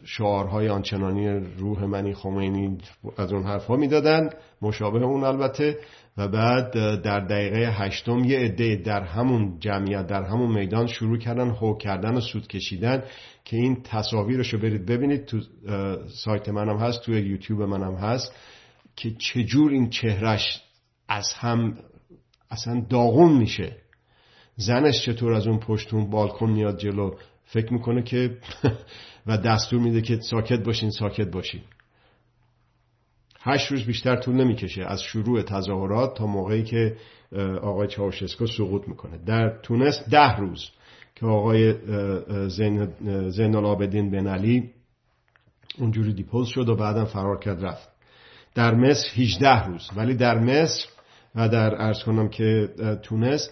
شعارهای آنچنانی روح منی خمینی از اون حرفها می‌دادن. مشابه اون البته. و بعد در دقیقه هشتم یه عده در همون جمعیت در همون میدان شروع کردن هو کردن و سود کشیدن که این تصاویرشو برید ببینید تو سایت منم هست تو یوتیوب منم هست که چجور این چهرش از هم اصلا داغون میشه. زنش چطور از اون پشتون بالکن میاد جلو؟ فکر می‌کنه که و دستور میده که ساکت باشین ساکت باشین. هشت روز بیشتر طول نمی‌کشه از شروع تظاهرات تا موقعی که آقای چاوشسکو سقوط می‌کنه. در تونس ده روز که آقای زین العابدین بن علی اونجوری دیپوز شد و بعدم فرار کرد رفت. در مصر 18 روز. ولی در مصر و در ارز کنم که تونس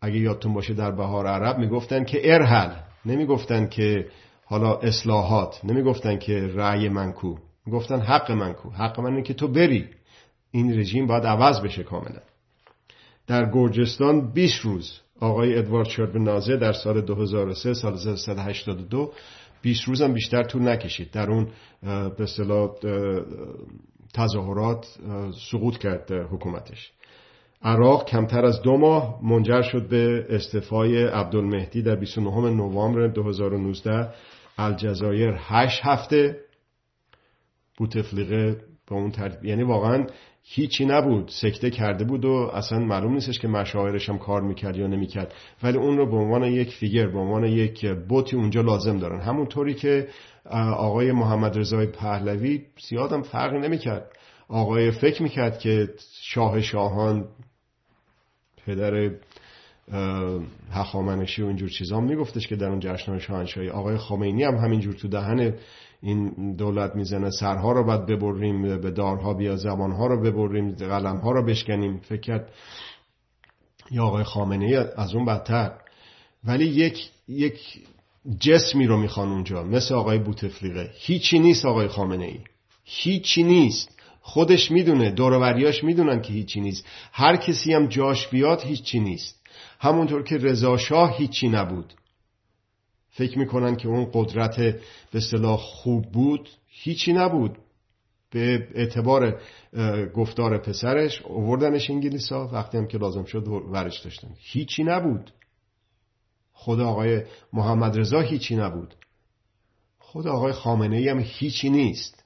اگه یادتون باشه در بهار عرب می‌گفتن که ارحل نمی‌گفتن که حالا اصلاحات. نمی‌گفتن که رأی منکو. گفتن حق من کو حق من اینه که تو بری. این رژیم باید عوض بشه کاملا. در گرجستان 20 روز آقای ادوارد شربنازه در سال 2003 سال 1382 20 روز هم بیشتر طول نکشید. در اون به اصطلاح تظاهرات سقوط کرد حکومتش. عراق کمتر از دو ماه منجر شد به استعفای عبدالمهدی در 29 نوامبر 2019 الجزایر 8 هفته بوتفلیقه با اون ترتیب. یعنی واقعا هیچی نبود. سکته کرده بود و اصلا معلوم نیستش که مشاعرش هم کار می‌کرد یا نمی‌کرد. ولی اون رو به عنوان یک فیگر به عنوان یک بوتی اونجا لازم دارن. همونطوری که آقای محمد رضای پهلوی زیادم فرقی نمی‌کرد. آقای فکر می‌کرد که شاه شاهان پدر هخامنشی و اینجور چیزا میگفتش که در اون جشنهای شاهنشاهی. آقای خمینی هم همینجور تو دهن این دولت می‌زنه سرها رو باید ببریم به دارها بیا زبانها رو ببریم قلمها رو بشکنیم. فکر یا آقای خامنه ای از اون بدتر. ولی یک یک جسمی رو می‌خوان اونجا مثل آقای بوتفلیقه. هیچی نیست آقای خامنه ای. هیچی نیست. خودش می‌دونه دوروریاش می‌دونن که هیچی نیست. هر کسی هم جاش بیاد هیچی نیست. همونطور که رضا شاه هیچی نبود. فکر می‌کنن که اون قدرت به صلاح خوب بود هیچی نبود. به اعتبار گفتار پسرش اووردنش انگلیس ها وقتی هم که لازم شد ورش داشتن. هیچی نبود. خود آقای محمد رضا هیچی نبود. خود آقای خامنه ای هم هیچی نیست.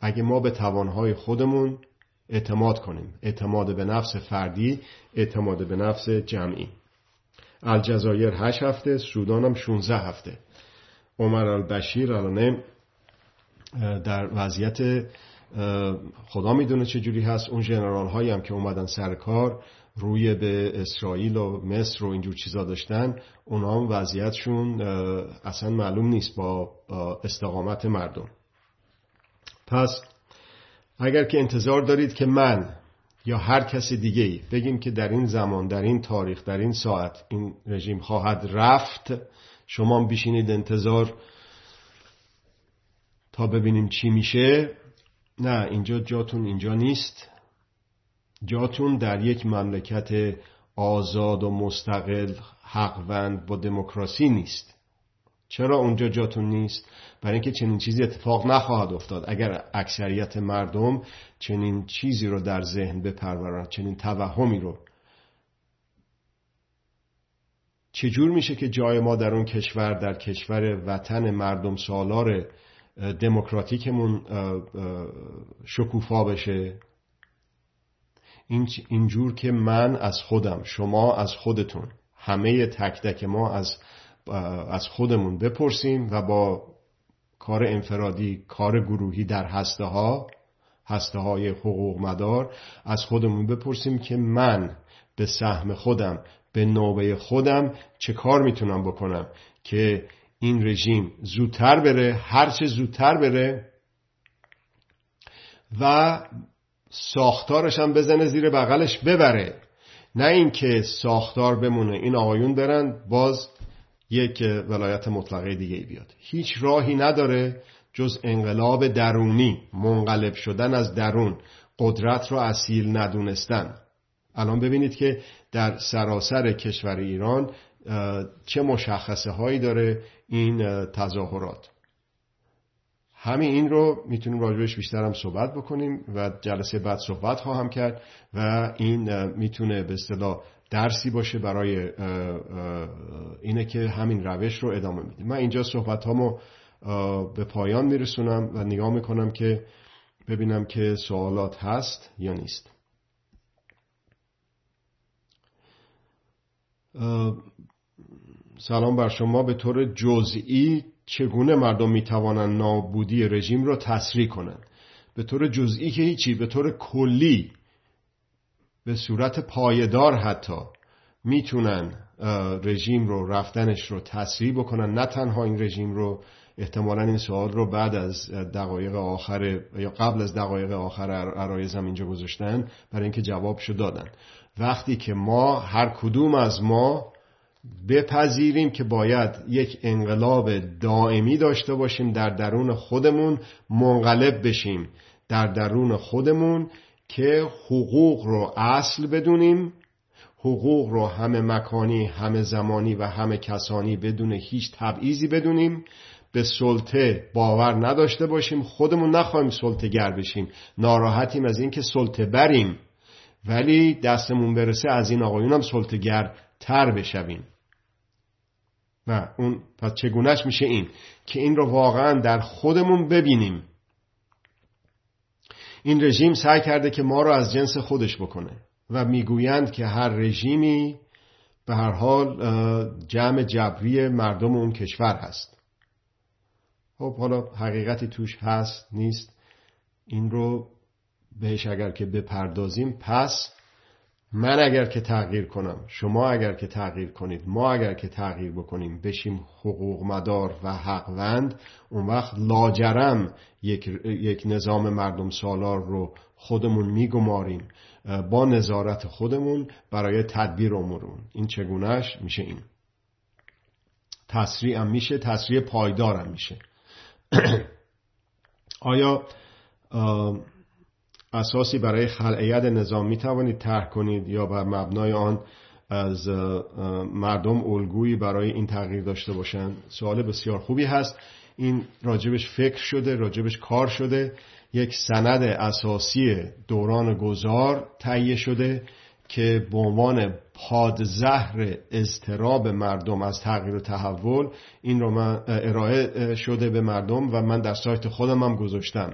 اگه ما به توانهای خودمون اعتماد کنیم. اعتماد به نفس فردی اعتماد به نفس جمعی. الجزایر هشت هفته سودان هم 16 هفته. عمر البشیر الان در وضعیت خدا می‌دونه چه جوری هست. اون جنرال هایی هم که اومدن سر کار روی به اسرائیل و مصر و اینجور چیزا داشتن اونا هم وضعیتشون اصلا معلوم نیست با استقامت مردم. پس اگر که انتظار دارید که من یا هر کس دیگه ای بگیم که در این زمان در این تاریخ در این ساعت این رژیم خواهد رفت. شما بیشینید انتظار تا ببینیم چی میشه. نه اینجا جاتون اینجا نیست. جاتون در یک مملکت آزاد و مستقل حقوند با دموکراسی نیست. چرا اونجا جاتون نیست؟ برای اینکه چنین چیزی اتفاق نخواهد افتاد. اگر اکثریت مردم چنین چیزی رو در ذهن بپرورند چنین توهمی رو. چجور میشه که جای ما در اون کشور در کشور وطن مردم سالار دموکراتیکمون شکوفا بشه؟ اینجور که من از خودم شما از خودتون همه تک تک ما از از خودمون بپرسیم و با کار انفرادی کار گروهی در هسته ها هسته های حقوق مدار از خودمون بپرسیم که من به سهم خودم به نوبه خودم چه کار می‌تونم بکنم که این رژیم زودتر بره هرچه زودتر بره و ساختارش هم بزنه زیر بغلش ببره. نه اینکه ساختار بمونه این آقایون برن باز یک ولایت مطلقه دیگه بیاد. هیچ راهی نداره جز انقلاب درونی منقلب شدن از درون قدرت را اصیل ندونستن. الان ببینید که در سراسر کشور ایران چه مشخصه هایی داره این تظاهرات. همین این رو می‌تونیم راجبش بیشتر هم صحبت بکنیم و جلسه بعد صحبت خواهم کرد و این می‌تونه به اصطلاح درسی باشه برای اینه که همین روش رو ادامه میدیم. من اینجا صحبت هامو به پایان میرسونم و نگاه می‌کنم که ببینم که سوالات هست یا نیست. سلام بر شما. به طور جزئی چگونه مردم می‌توانند نابودی رژیم را تسریع کنند؟ به طور جزئی که هیچی به طور کلی به صورت پایدار حتی می‌تونن رژیم رو رفتنش رو تسریع بکنن. نه تنها این رژیم رو احتمالا این سوال رو بعد از دقایق آخر یا قبل از دقایق آخر عرایزم اینجا گذاشتن برای اینکه جوابشو دادن. وقتی که ما هر کدوم از ما بپذیریم که باید یک انقلاب دائمی داشته باشیم در درون خودمون منقلب بشیم در درون خودمون که حقوق رو اصل بدونیم حقوق رو همه مکانی همه زمانی و همه کسانی بدون هیچ تبعیضی بدونیم. به سلطه باور نداشته باشیم خودمون نخواهیم سلطه گر بشیم. ناراحتیم از اینکه سلطه بریم ولی دستمون برسه از این آقایون هم سلطه گر تر بشویم. نه اون پس چگونهش میشه این؟ که این رو واقعا در خودمون ببینیم. این رژیم سعی کرده که ما رو از جنس خودش بکنه و می‌گویند که هر رژیمی به هر حال جمع جبری مردم اون کشور هست. خب حالا حقیقتی توش هست نیست. این رو بهش اگر که بپردازیم پس من اگر که تغییر کنم شما اگر که تغییر کنید ما اگر که تغییر بکنیم بشیم حقوق مدار و حقوند اون وقت لاجرم یک, یک نظام مردم سالار رو خودمون میگماریم. با نظارت خودمون برای تدبیر امورون این چگونهش میشه این. تسریع هم میشه تسریع پایدار هم میشه. آیا اساسی برای خلعیت نظام می توانید طرح کنید یا بر مبنای آن از مردم الگویی برای این تغییر داشته باشند. سوال بسیار خوبی هست. این راجبش فکر شده راجبش کار شده. یک سند اساسی دوران گذار تهیه شده که به عنوان پادزهر اضطراب مردم از تغییر و تحول این رو من ارائه شده به مردم و من در سایت خودم هم گذاشتم.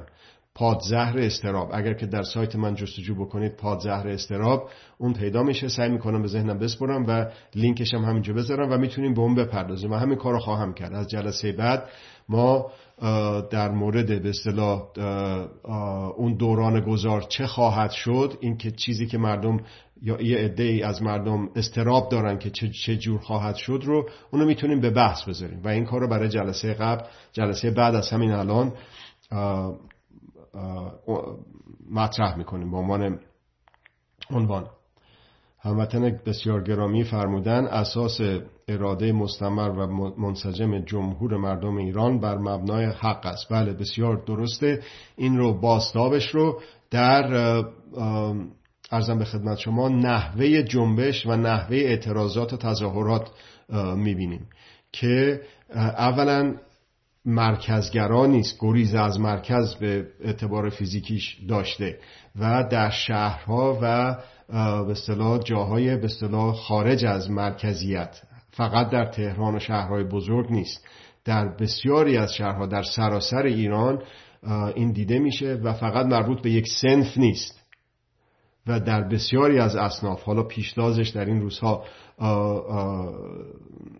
پادزهر استراب اگر که در سایت من جستجو بکنید پادزهر استراب اون پیدا میشه. سعی می‌کنم به ذهنم بسپرم و لینکش هم همینجا بذارم و می‌تونیم به اون بپردازیم. و همین کار خواهم کرد. از جلسه بعد ما در مورد به اصطلاح اون دوران گذار چه خواهد شد این که چیزی که مردم یا یه عده ای از مردم استراب دارن که چه جور خواهد شد رو اونو می‌تونیم به بحث بذاریم. و این کار رو برای جلسه قبل جلسه بعد از همین الان مطرح می‌کنیم به عنوان عنوان. هموطن بسیار گرامی فرمودن اساس اراده مستمر و منسجم جمهور مردم ایران بر مبنای حق است. بله بسیار درسته. این رو باستابش رو در ارزم به خدمت شما نحوه جنبش و نحوه اعتراضات و تظاهرات می‌بینیم که اولا مرکزگرا نیست گریز از مرکز به اعتبار فیزیکیش داشته و در شهرها و به اصطلاح جاهای به اصطلاح خارج از مرکزیت فقط در تهران و شهرهای بزرگ نیست. در بسیاری از شهرها در سراسر ایران این دیده میشه و فقط مربوط به یک سنف نیست. و در بسیاری از اصناف حالا پیشتازش در این روزها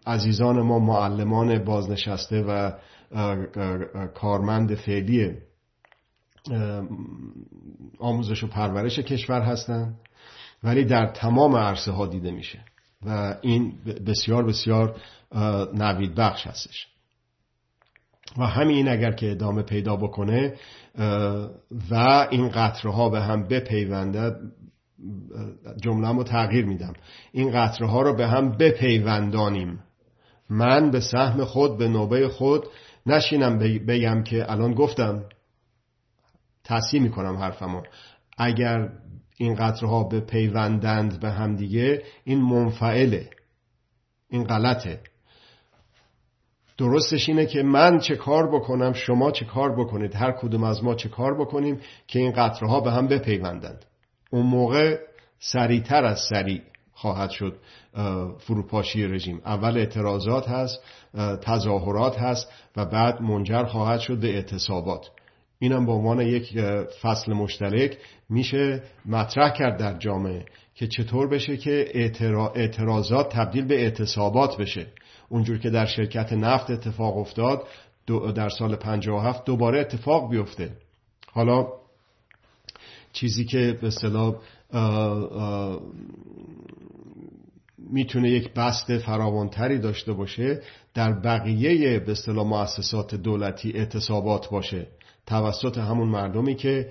عزیزان ما معلمان بازنشسته و کارمند فعلی آموزش و پرورش کشور هستند ولی در تمام عرصه ها دیده میشه و این بسیار بسیار نوید بخش هستش. و همین اگر که ادامه پیدا بکنه و این قطره ها به هم بپیونده جمله رو تغییر میدم. این قطره ها رو به هم بپیوندانیم. من به سهم خود به نوبه خود نشینم بگم که الان گفتم تصحیح می‌کنم حرفمو. اگر این قطرها به پیوندند به هم دیگه این منفعله. این غلطه. درستش اینه که من چه کار بکنم شما چه کار بکنید هر کدوم از ما چه کار بکنیم که این قطرها به هم بپیوندند. اون موقع سریعتر از سریع خواهد شد. فروپاشی رژیم. اول اعتراضات هست تظاهرات هست و بعد منجر خواهد شد به اعتصابات. اینم به عنوان یک فصل مشترک میشه مطرح کرد در جامعه که چطور بشه که اعتراضات تبدیل به اعتصابات بشه. اونجور که در شرکت نفت اتفاق افتاد در سال 57 دوباره اتفاق بیفته. حالا چیزی که به اصطلاح می‌تونه یک بست فراوانتری داشته باشه در بقیه به اصطلاح مؤسسات دولتی اعتصابات باشه. توسط همون مردمی که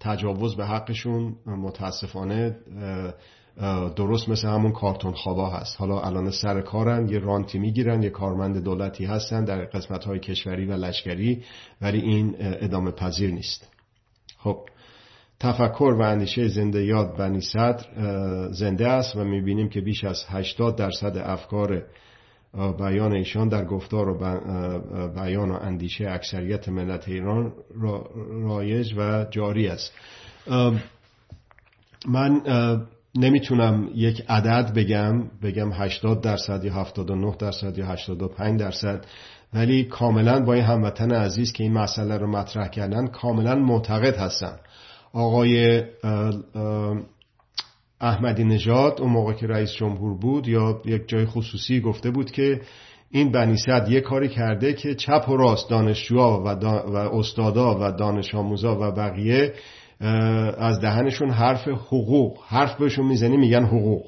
تجاوز به حقشون متاسفانه درست مثل همون کارتون خوابا هست. حالا الان سر کارن یه رانتی می‌گیرن یه کارمند دولتی هستن در قسمت های کشوری و لشکری ولی این ادامه پذیر نیست. خب. تفکر و اندیشه زنده یاد بنی صدر زنده است و می‌بینیم که بیش از 80 درصد افکار بیان ایشان در گفتار و بیان و اندیشه اکثریت ملت ایران رایج و جاری است. من نمی‌تونم یک عدد بگم بگم 80 درصد یا 79 درصد یا 85 درصد ولی کاملا با این هموطن عزیز که این مسئله رو مطرح کردن کاملا معتقد هستم. آقای احمدی نژاد اون موقع که رئیس جمهور بود یا یک جای خصوصی گفته بود که این بنی صد یه کاری کرده که چپ و راست دانشجوها و, و استادا و دانش آموزا و بقیه از دهنشون حرف حقوق حرف بهشون می‌زنی میگن حقوق.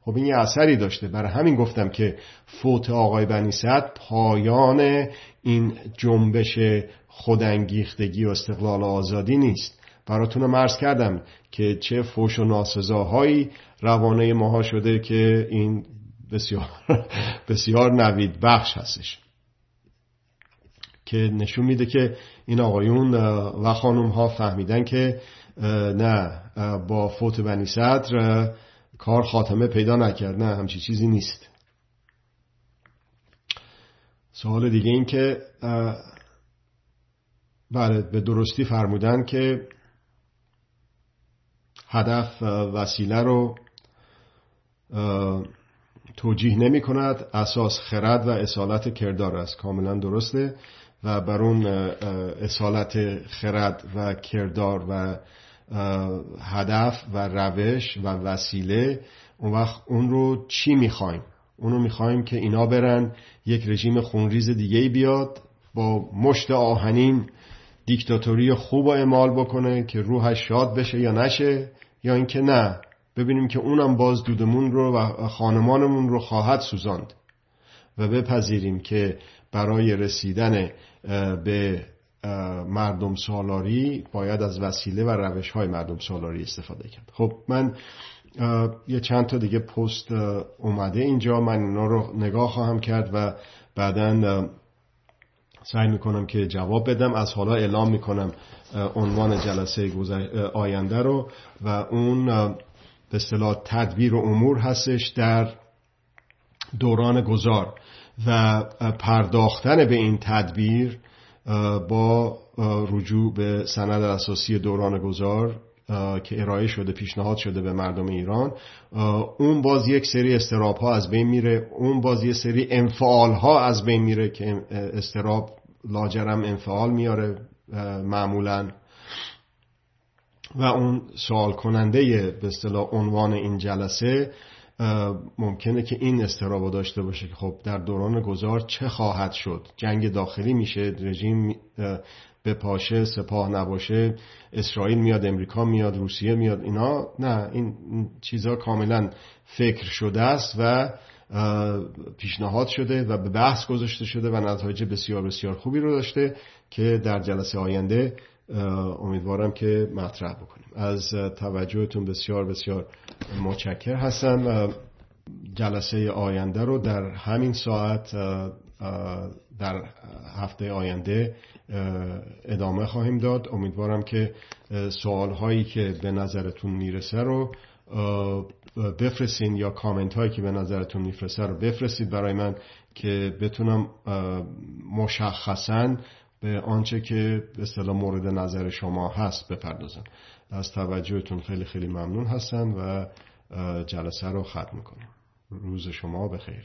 خب این یه اثری داشته. برای همین گفتم که فوت آقای بنی پایان این جنبش خودانگیختگی و استقلال و آزادی نیست. براتون مرز کردم که چه فوش و ناسزاهایی روانه ماها شده که این بسیار, بسیار نوید بخش هستش. که نشون میده که این آقایون و خانم ها فهمیدن که نه با فوت بنی صدر کار خاتمه پیدا نکرد. نه همچی چیزی نیست. سوال دیگه این که بله به درستی فرمودن که هدف وسیله رو توجیه نمی کند اساس خرد و اصالت کردار است. کاملا درسته. و بر اون اصالت خرد و کردار و هدف و روش و وسیله اون وقت اون رو چی می‌خوایم؟ اونو می‌خوایم که اینا برن یک رژیم خونریز دیگه بیاد با مشت آهنین دیکتاتوری خوب و اعمال بکنه که روحش شاد بشه یا نشه یا اینکه نه ببینیم که اونم باز دودمون رو و خانمانمون رو خواهد سوزاند. و بپذیریم که برای رسیدن به مردم سالاری باید از وسیله و روش های مردم سالاری استفاده کرد. خب من یه چند تا دیگه پست اومده اینجا من اینا رو نگاه خواهم کرد و بعدا سعی می‌کنم که جواب بدم. از حالا اعلام می‌کنم عنوان جلسه آینده رو و اون به اصطلاح تدبیر و امور هستش در دوران گذار و پرداختن به این تدبیر با رجوع به سند اساسی دوران گذار که ارائه شده پیشنهاد شده به مردم ایران اون باز یک سری استراب ها از بین میره اون باز یک سری انفعال ها از بین میره که استراب لاجرم انفعال میاره معمولا. و اون سوال کننده به اصطلاح عنوان این جلسه ممکنه که این استرابو داشته باشه که خب در دوران گذار چه خواهد شد؟ جنگ داخلی میشه رژیم به پاشه سپاه نباشه اسرائیل میاد امریکا میاد روسیه میاد اینا نه این چیزها کاملا فکر شده است و پیشنهاد شده و به بحث گذاشته شده و نتایج بسیار بسیار خوبی رو داشته که در جلسه آینده امیدوارم که مطرح بکنیم. از توجهتون بسیار بسیار متشکر هستم جلسه آینده رو در همین ساعت در هفته آینده ادامه خواهیم داد. امیدوارم که سوال هایی که به نظرتون می‌رسه رو بفرستین یا کامنت هایی که به نظرتون میفرسته رو بفرستید برای من که بتونم مشخصا به آنچه که به اصطلاح مورد نظر شما هست بپردازم. از توجهتون خیلی خیلی ممنون هستم و جلسه رو ختم می‌کنم. روز شما بخیر.